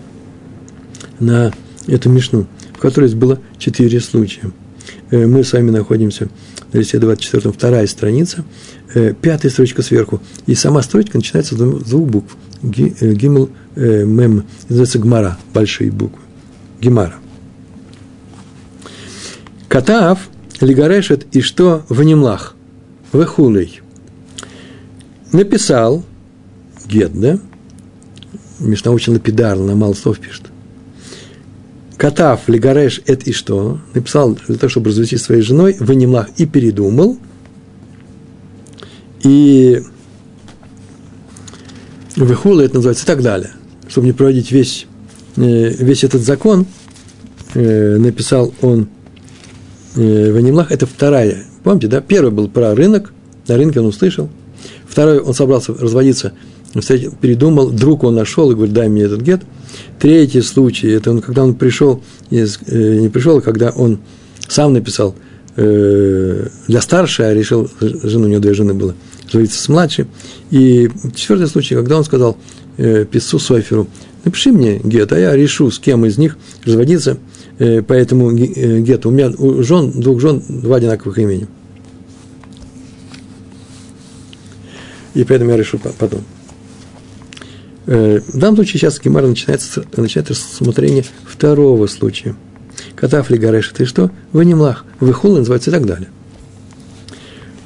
[SPEAKER 1] на эту Мишну, в которой было четыре случая. Э, мы с вами находимся на листе 24, вторая страница, э, пятая строчка сверху. И сама строчка начинается с двух букв. Э, Гимл, Мем, называется Гмара, большие буквы. Гемара. Катав, Лигарешет и что в немлах. Вехулей. Написал Гет, да? Мишна очень лапидарно, мало слов пишет. Катав Лигареш это и что? Написал для того, чтобы развестись своей женой, в немлах и передумал. И Вехула это называется и так далее. Чтобы не проводить весь, э, весь этот закон, э, написал он э, в Немлах, это вторая Помните, да? Первый был про рынок, на рынке он услышал. Второй, он собрался разводиться, передумал, друг он нашел и говорит, дай мне этот гет. Третий случай, это он, когда он пришел, из, не пришел, а когда он сам написал для старшей, а решил, жену, у него две жены было, разводиться с младшей. И четвертый случай, когда он сказал э, писцу Сойферу, напиши мне гет, а я решу, с кем из них разводиться, э, поэтому э, гет, у меня у жен, двух жен два одинаковых имени. и поэтому я решу потом. Э, в данном случае сейчас Гемара начинается, начинает рассмотрение второго случая. Катафли Гареша, ты что? Вы не млах, вы хул называется и так далее.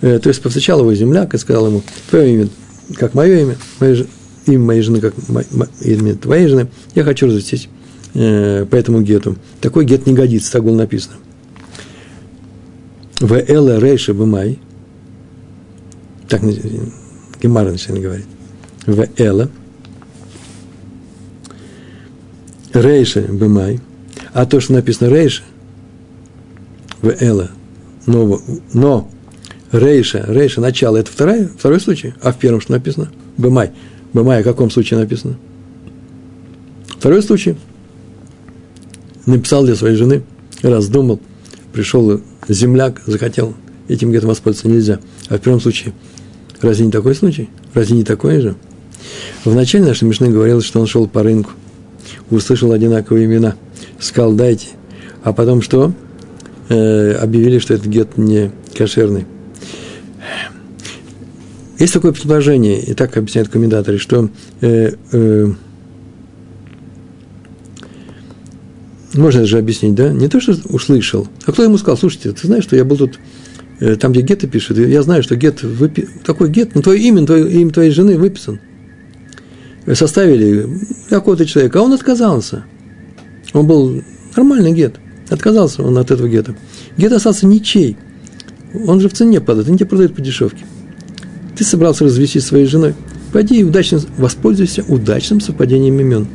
[SPEAKER 1] Э, то есть повстречал его земляк и сказал ему, твое имя, как мое имя, мое, имя моей жены, как имя твоей жены, я хочу развестись э, по этому гету. Такой гет не годится, так было написано. В Эле Рейша Бымай, так Гемара начинает говорить. В Эла. Рейша Бемай. А то, что написано Рейша, в Эла, но, но Рейша, Рейша, начало, это второй, второй случай, а в первом что написано? Бемай. Бемай, в каком случае написано? Второй случай. Написал для своей жены, раздумал, пришел земляк, захотел, этим где-то воспользоваться нельзя. А в первом случае – Разве не такой случай? Разве не такой же? В начале нашей Мишны говорилось, что он шел по рынку, услышал одинаковые имена, сказал «дайте», а потом что? Э, объявили, что этот гет не кошерный. Есть такое предположение, и так объясняют комментаторы, что э, э, можно же объяснить, да? Не то, что услышал, а кто ему сказал, слушайте, ты знаешь, что я был тут э, там, где гетто пишет, я знаю, что гет, выпи... такой гет, ну, твое имя, твое, имя твоей жены выписан. Составили какого-то человека, а он отказался. Он был нормальный гет. Отказался он от этого гетто. Гет остался ничей. Он же в цене падает, они тебе продают по дешевке. Ты собрался развестись своей женой. Пойди и удачно воспользуйся удачным совпадением имен.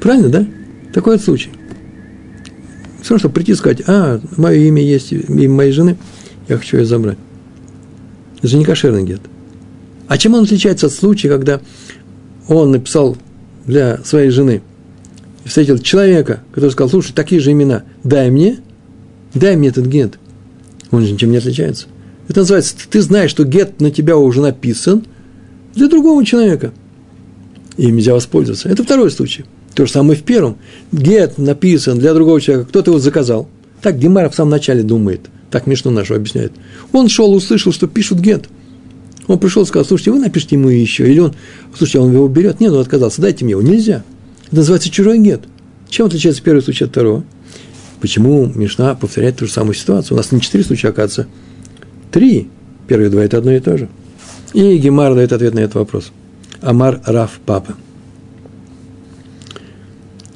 [SPEAKER 1] Правильно, да? Такой вот случай. Все равно, чтобы прийти и сказать, а, мое имя есть, имя моей жены, я хочу ее забрать. Это же не кошерный гет. А чем он отличается от случая, когда он написал для своей жены встретил человека, который сказал, слушай, такие же имена, дай мне, дай мне этот гет. Он же ничем не отличается. Это называется, ты знаешь, что гет на тебя уже написан для другого человека. И им нельзя воспользоваться. Это второй случай. То же самое в первом. Гет написан для другого человека, кто-то его заказал. Так Гемара в самом начале думает. Так Мишну нашу объясняет. Он шел, услышал, что пишут гет. Он пришел и сказал, слушайте, вы напишите ему еще. Или он, слушайте, он его берет. Нет, он отказался, дайте мне его. Нельзя. Это называется чужой гет. Чем отличается первый случай от второго? Почему Мишна повторяет ту же самую ситуацию? У нас не четыре случая, оказывается, три. Первые два – это одно и то же. И Гемар дает ответ на этот вопрос. Амар Раф Папа.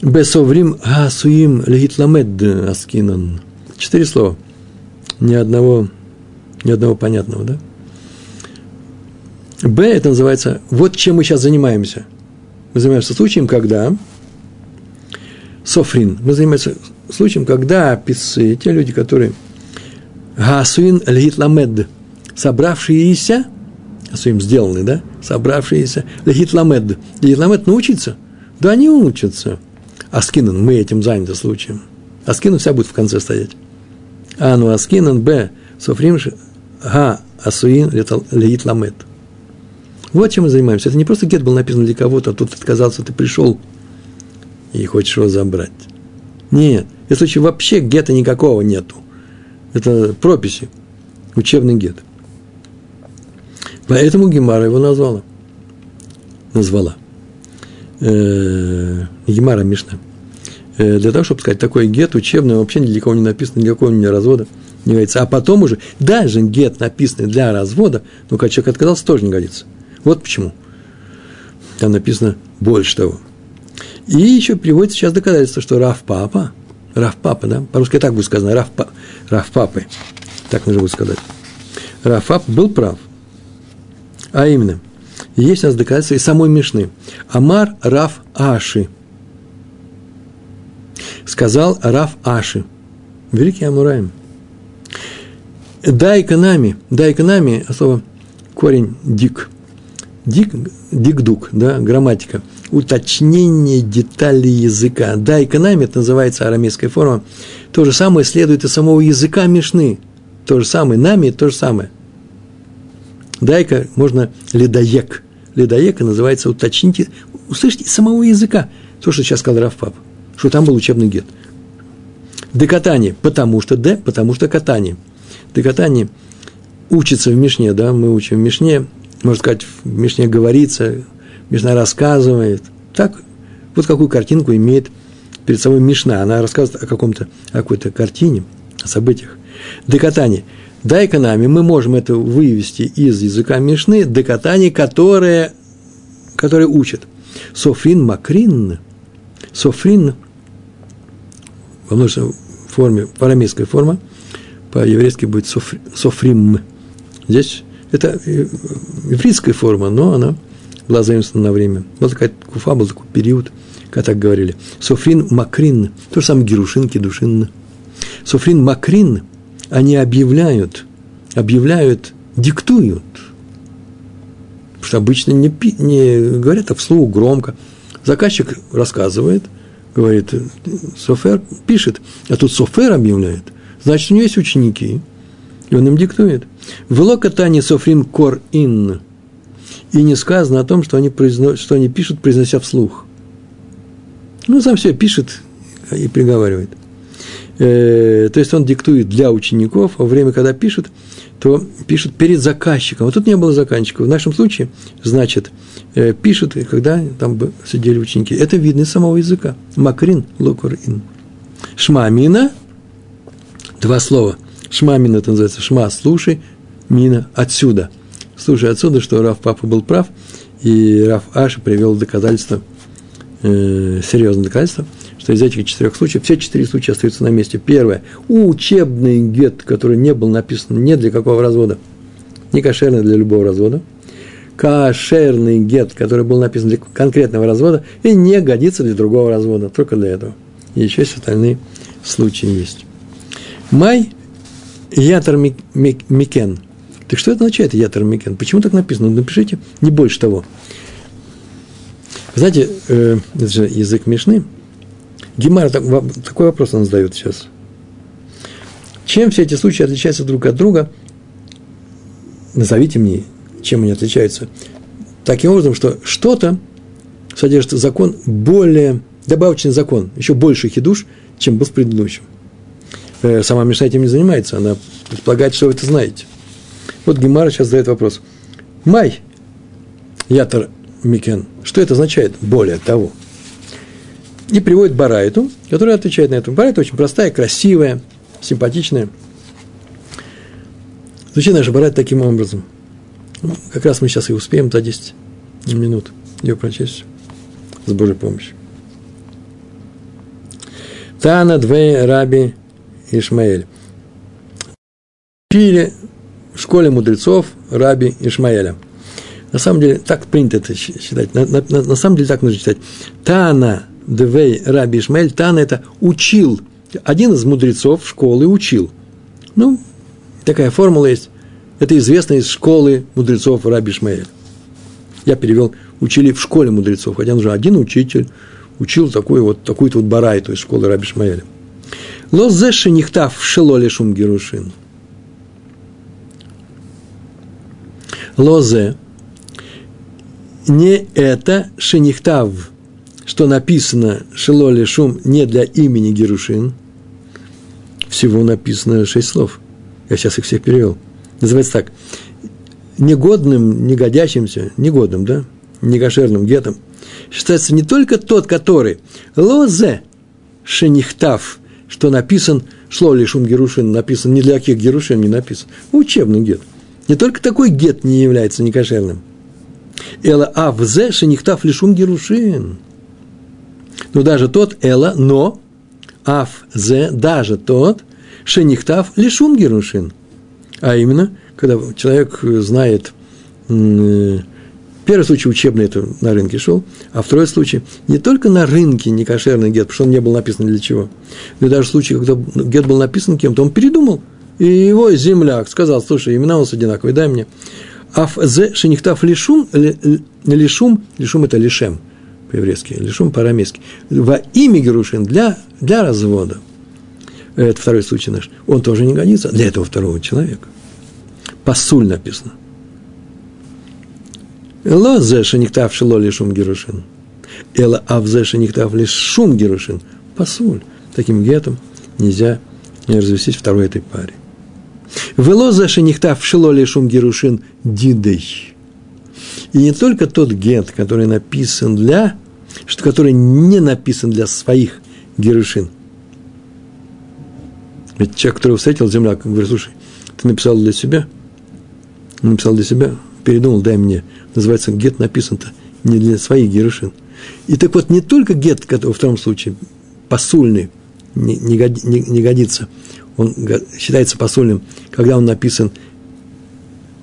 [SPEAKER 1] Бесоврим асуим легитламед аскинан. Четыре слова. Ни одного, ни одного понятного, да? Б – это называется, вот чем мы сейчас занимаемся. Мы занимаемся случаем, когда Софрин, мы занимаемся случаем, когда писцы, те люди, которые Гасуин легитламед, собравшиеся, асуим сделаны, да, собравшиеся легитламед. Легитламед научиться? Да, они учатся. Аскинан, мы этим заняты случаем. Аскинан вся будет в конце стоять. А, ну, Аскинан, Б, Софрим, Га, Асуин, Леит Ламет. Вот чем мы занимаемся. Это не просто гет был написан для кого-то, а тут отказался, ты пришел и хочешь его забрать. Нет, этом случае вообще гета никакого нету. Это прописи, учебный гет. Поэтому Гемара его назвала. Назвала. Э, Гемара Мишна. Э, для того, чтобы сказать, такой гет учебный, вообще ни для кого не написано, ни для кого не развода не годится. А потом уже, даже гет, написанный для развода, ну, когда человек отказался, тоже не годится. Вот почему. Там написано больше того. И еще приводится сейчас доказательство, что Раф Папа, Раф Папа, да, по-русски так будет сказано, Раф, Раф Папы, так нужно будет сказать. Раф Папа был прав. А именно, есть у нас доказательства и самой Мишны. Амар Раф Аши. Сказал Раф Аши. Великий Амураем. Дай-ка нами, дай-ка нами, а слово корень дик. Дик, дик-дук, да, грамматика. Уточнение деталей языка. Дай-ка нами, это называется арамейская форма. То же самое следует из самого языка Мишны. То же самое, нами то же самое. Дай-ка можно ледоек. Ледоека называется уточните, услышите самого языка. То, что сейчас сказал Раф Пап, что там был учебный гет. Декатание, потому что Д, потому что катание. Декатание учится в Мишне, да, мы учим в Мишне, можно сказать, в Мишне говорится, Мишна рассказывает. Так, вот какую картинку имеет перед собой Мишна. Она рассказывает о каком-то, о какой-то картине, о событиях. Декатание – Дай-ка нами, мы можем это вывести из языка Мишны, декатание, которое, которое учат. Софрин макрин, софрин, во множественной форме, парамейская форма, по-еврейски будет софри, софрим. Здесь это еврейская форма, но она была заимствована на время. Была такая куфа, был такой период, как так говорили. Софрин макрин, то же самое герушин, кедушин. Софрин макрин – они объявляют, объявляют, диктуют. Потому что обычно не, не говорят, а вслух громко. Заказчик рассказывает, говорит, Софер пишет, а тут Софер объявляет. Значит, у него есть ученики, и он им диктует. В катани Софрим кор ин. И не сказано о том, что они, произно, что они пишут, произнося вслух. Ну, сам все пишет и приговаривает – э, то есть он диктует для учеников, а время, когда пишет, то пишет перед заказчиком. А тут не было заказчика. В нашем случае, значит, э, пишет, когда там сидели ученики. Это видно из самого языка. Макрин, локурин. Шмамина, два слова. Шма мина это называется шма, слушай, мина отсюда. Слушай отсюда, что Раф Папа был прав, и Раф Аша привел доказательство, э, серьезное доказательство, что из этих четырех случаев, все четыре случая остаются на месте. Первое, учебный гет, который не был написан ни для какого развода, не кошерный для любого развода, кошерный гет, который был написан для конкретного развода и не годится для другого развода, только для этого. И еще есть остальные случаи есть. Май ятер микен. Так что это означает ятер микен? Почему так написано? Ну, напишите не больше того. Знаете, э, это же язык Мишны. Гемара такой вопрос он задает сейчас. Чем все эти случаи отличаются друг от друга? Назовите мне, чем они отличаются. Таким образом, что что-то содержит закон более, добавочный закон, еще больше хидуш, чем был в предыдущем. Э, сама Мишна этим не занимается, она предполагает, что вы это знаете. Вот Гемара сейчас задает вопрос. Май, ятор микен, что это означает? Более того. И приводит Барайту, которая отвечает на это. Барайта очень простая, красивая, симпатичная. Звучит наша Барайта таким образом – ну, как раз мы сейчас и успеем за 10 минут ее прочесть с Божьей помощью. Тана две раби Ишмаэль. Пили в школе мудрецов раби Ишмаэля. На самом деле, так принято это считать. На, на, на, на самом деле, так нужно читать. Тана Двей Раби Ишмаэль. Тана – это учил. Один из мудрецов школы учил. Ну, такая формула есть. Это известно из школы мудрецов Раби Шмаэль. Я перевел, учили в школе мудрецов, хотя нужен один учитель, учил такой вот, такую-то вот барай, то есть школы Раби Шмаэля. Лозе шенихтав шелоле шум герушин. Лозе не это шенихтав, что написано шелоле шум не для имени Герушин. Всего написано шесть слов. Я сейчас их всех перевел называется так, негодным, негодящимся, негодным, да, негашерным гетом, считается не только тот, который лозе шенихтав, что написан, шло ли шум герушин, написан, не для каких герушин не написан, учебный гет. Не только такой гет не является некошерным. Эла авзе шенихтав лишум герушин. Но даже тот эла, но авзе, даже тот, шенихтав лишум герушин – а именно, когда человек знает, первый случай учебный, это на рынке шел, а второй случай не только на рынке не кошерный гет, потому что он не был написан для чего, но даже в случае, когда гет был написан кем-то, он передумал, и его земляк сказал, слушай, имена у нас одинаковые, дай мне. Афзе шенихтав лишум, лишум, лишум это лишем по-еврейски, лишум по-арамейски, во имя Герушин для, для развода – это второй случай наш, он тоже не годится для этого второго человека. Пасуль написано. Эло зе шениктав шело лишум герушин. Эла авзе шениктав лишум герушин. Пасуль. Таким гетом нельзя не развестись второй этой паре. Вело зе шениктав шело лишум герушин дидей. И не только тот гет, который написан для, что который не написан для своих герушин, ведь человек, который встретил земляк, говорит, слушай, ты написал для себя, написал для себя, передумал, дай мне. Называется, гет написан-то не для своих герушин. И так вот, не только гет, который в втором случае посульный, не, не, не, не годится, он считается посульным, когда он написан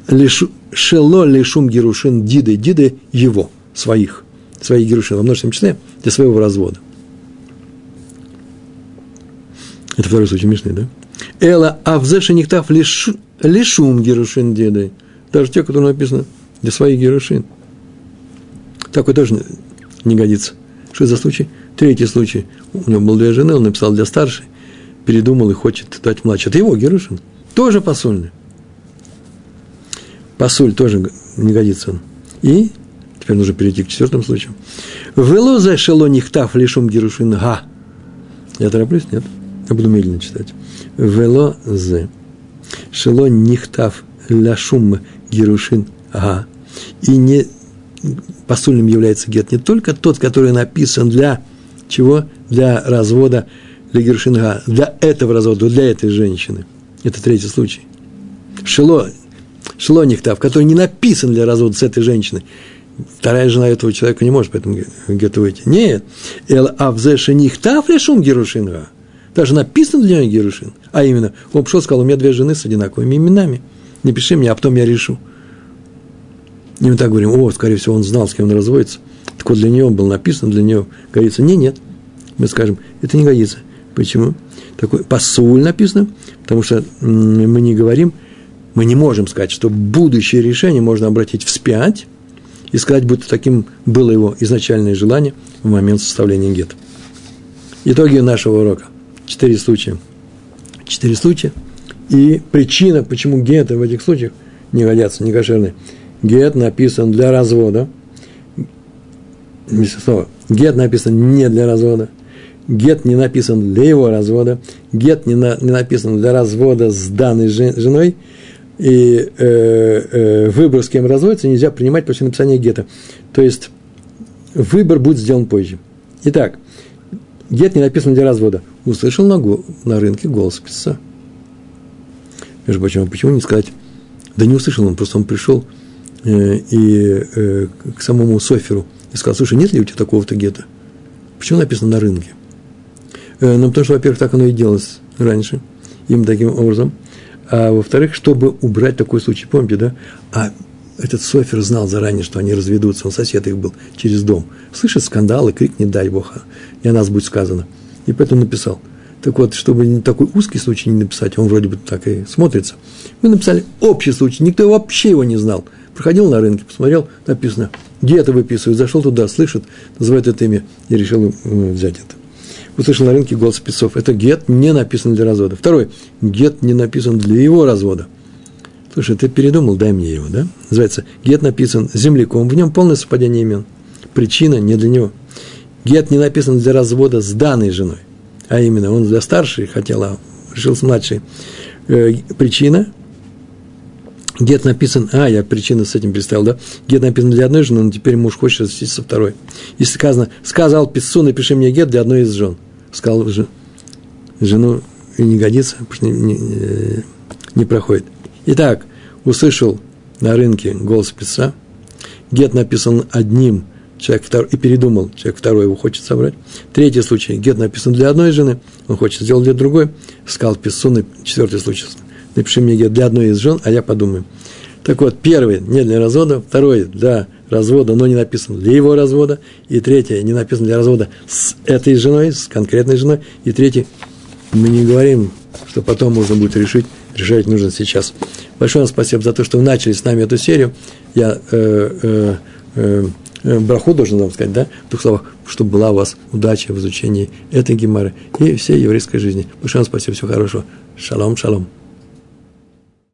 [SPEAKER 1] лишу, шело лишум герушин диды, диды его, своих, своих герушин, во множественном числе, для своего развода. Это второй случай Мишны, да? Эла авзеша нихтав лишум герушин дедой. Даже те, которые написаны для своих герушин. Такой тоже не годится. Что за случай? Третий случай. У него было две жены, он написал для старшей, передумал и хочет дать младшей. Это его герушин. Тоже посульный. Посуль тоже не годится он. И теперь нужно перейти к четвертому случаю. Вело за шело нихтав лишум герушин га. Я тороплюсь? Нет. Я буду медленно читать. Вело зе. Шело нихтав ляшум герушин ага. И не посульным является гет не только тот, который написан для чего? Для развода для герушинга, для этого развода, для этой женщины. Это третий случай. Шило, Шило Нихтав, который не написан для развода с этой женщиной. Вторая жена этого человека не может поэтому гетто выйти. Нет. Эл авзеша нихтав решун герушинга. Даже написан для нее герушин. А именно, он пришел сказал, у меня две жены с одинаковыми именами. Не пиши мне, а потом я решу. И мы так говорим, о, скорее всего, он знал, с кем он разводится. Так вот, для нее он был написан, для нее годится. Не, нет. Мы скажем, это не годится. Почему? Такой посуль написано, потому что мы не говорим, мы не можем сказать, что будущее решение можно обратить вспять и сказать, будто таким было его изначальное желание в момент составления гетто. Итоги нашего урока. Четыре случая. Четыре случая. И причина, почему гетто в этих случаях не годятся, не кошерные. Гет написан для развода. Слово. Гет написан не для развода. Гет не написан для его развода. Гет не, на, не написан для развода с данной женой – и э, э, выбор, с кем разводиться, нельзя принимать после написания гетто. То есть выбор будет сделан позже. Итак, гет не написан для развода. Услышал на, на рынке голос писца. Между прочим, а почему не сказать? Да не услышал он, просто он пришел э, и э, к самому Соферу и сказал, слушай, нет ли у тебя такого-то гетто? Почему написано на рынке? Э, ну, потому что, во-первых, так оно и делалось раньше, им таким образом – а во-вторых, чтобы убрать такой случай, помните, да? А этот Софер знал заранее, что они разведутся, он сосед их был через дом. Слышит скандал и крик, не дай Бог, и о нас будет сказано. И поэтому написал. Так вот, чтобы такой узкий случай не написать, он вроде бы так и смотрится, мы написали общий случай, никто вообще его не знал. Проходил на рынке, посмотрел, написано, где это выписывают, зашел туда, слышит, называет это имя и решил взять это услышал на рынке голос спецов. Это гет не написан для развода. Второй. Гет не написан для его развода. Слушай, ты передумал, дай мне его, да? Называется, гет написан земляком, в нем полное совпадение имен. Причина не для него. Гет не написан для развода с данной женой. А именно, он для старшей хотел, а решил с младшей. Э, причина Гет написан, а, я причину с этим представил, да? Гет написан для одной жены, но теперь муж хочет развестись со второй. И сказано, сказал писцу, напиши мне гет для одной из жен. Сказал же, жену и не годится, потому что не, не, э, не проходит. Итак, услышал на рынке голос писца, гет написан одним, человек второй, и передумал, человек второй его хочет собрать. Третий случай, гет написан для одной жены, он хочет сделать для другой, сказал писцу, четвертый случай, напиши мне гет для одной из жен, а я подумаю. Так вот, первый не для развода, второй для развода, но не написан для его развода, и третий не написан для развода с этой женой, с конкретной женой, и третий мы не говорим, что потом можно будет решить, решать нужно сейчас. Большое вам спасибо за то, что вы начали с нами эту серию. Я э, э, э, э браху должен вам сказать, да, в двух словах, чтобы была у вас удача в изучении этой гемары и всей еврейской жизни. Большое вам спасибо, всего хорошего. Шалом, шалом.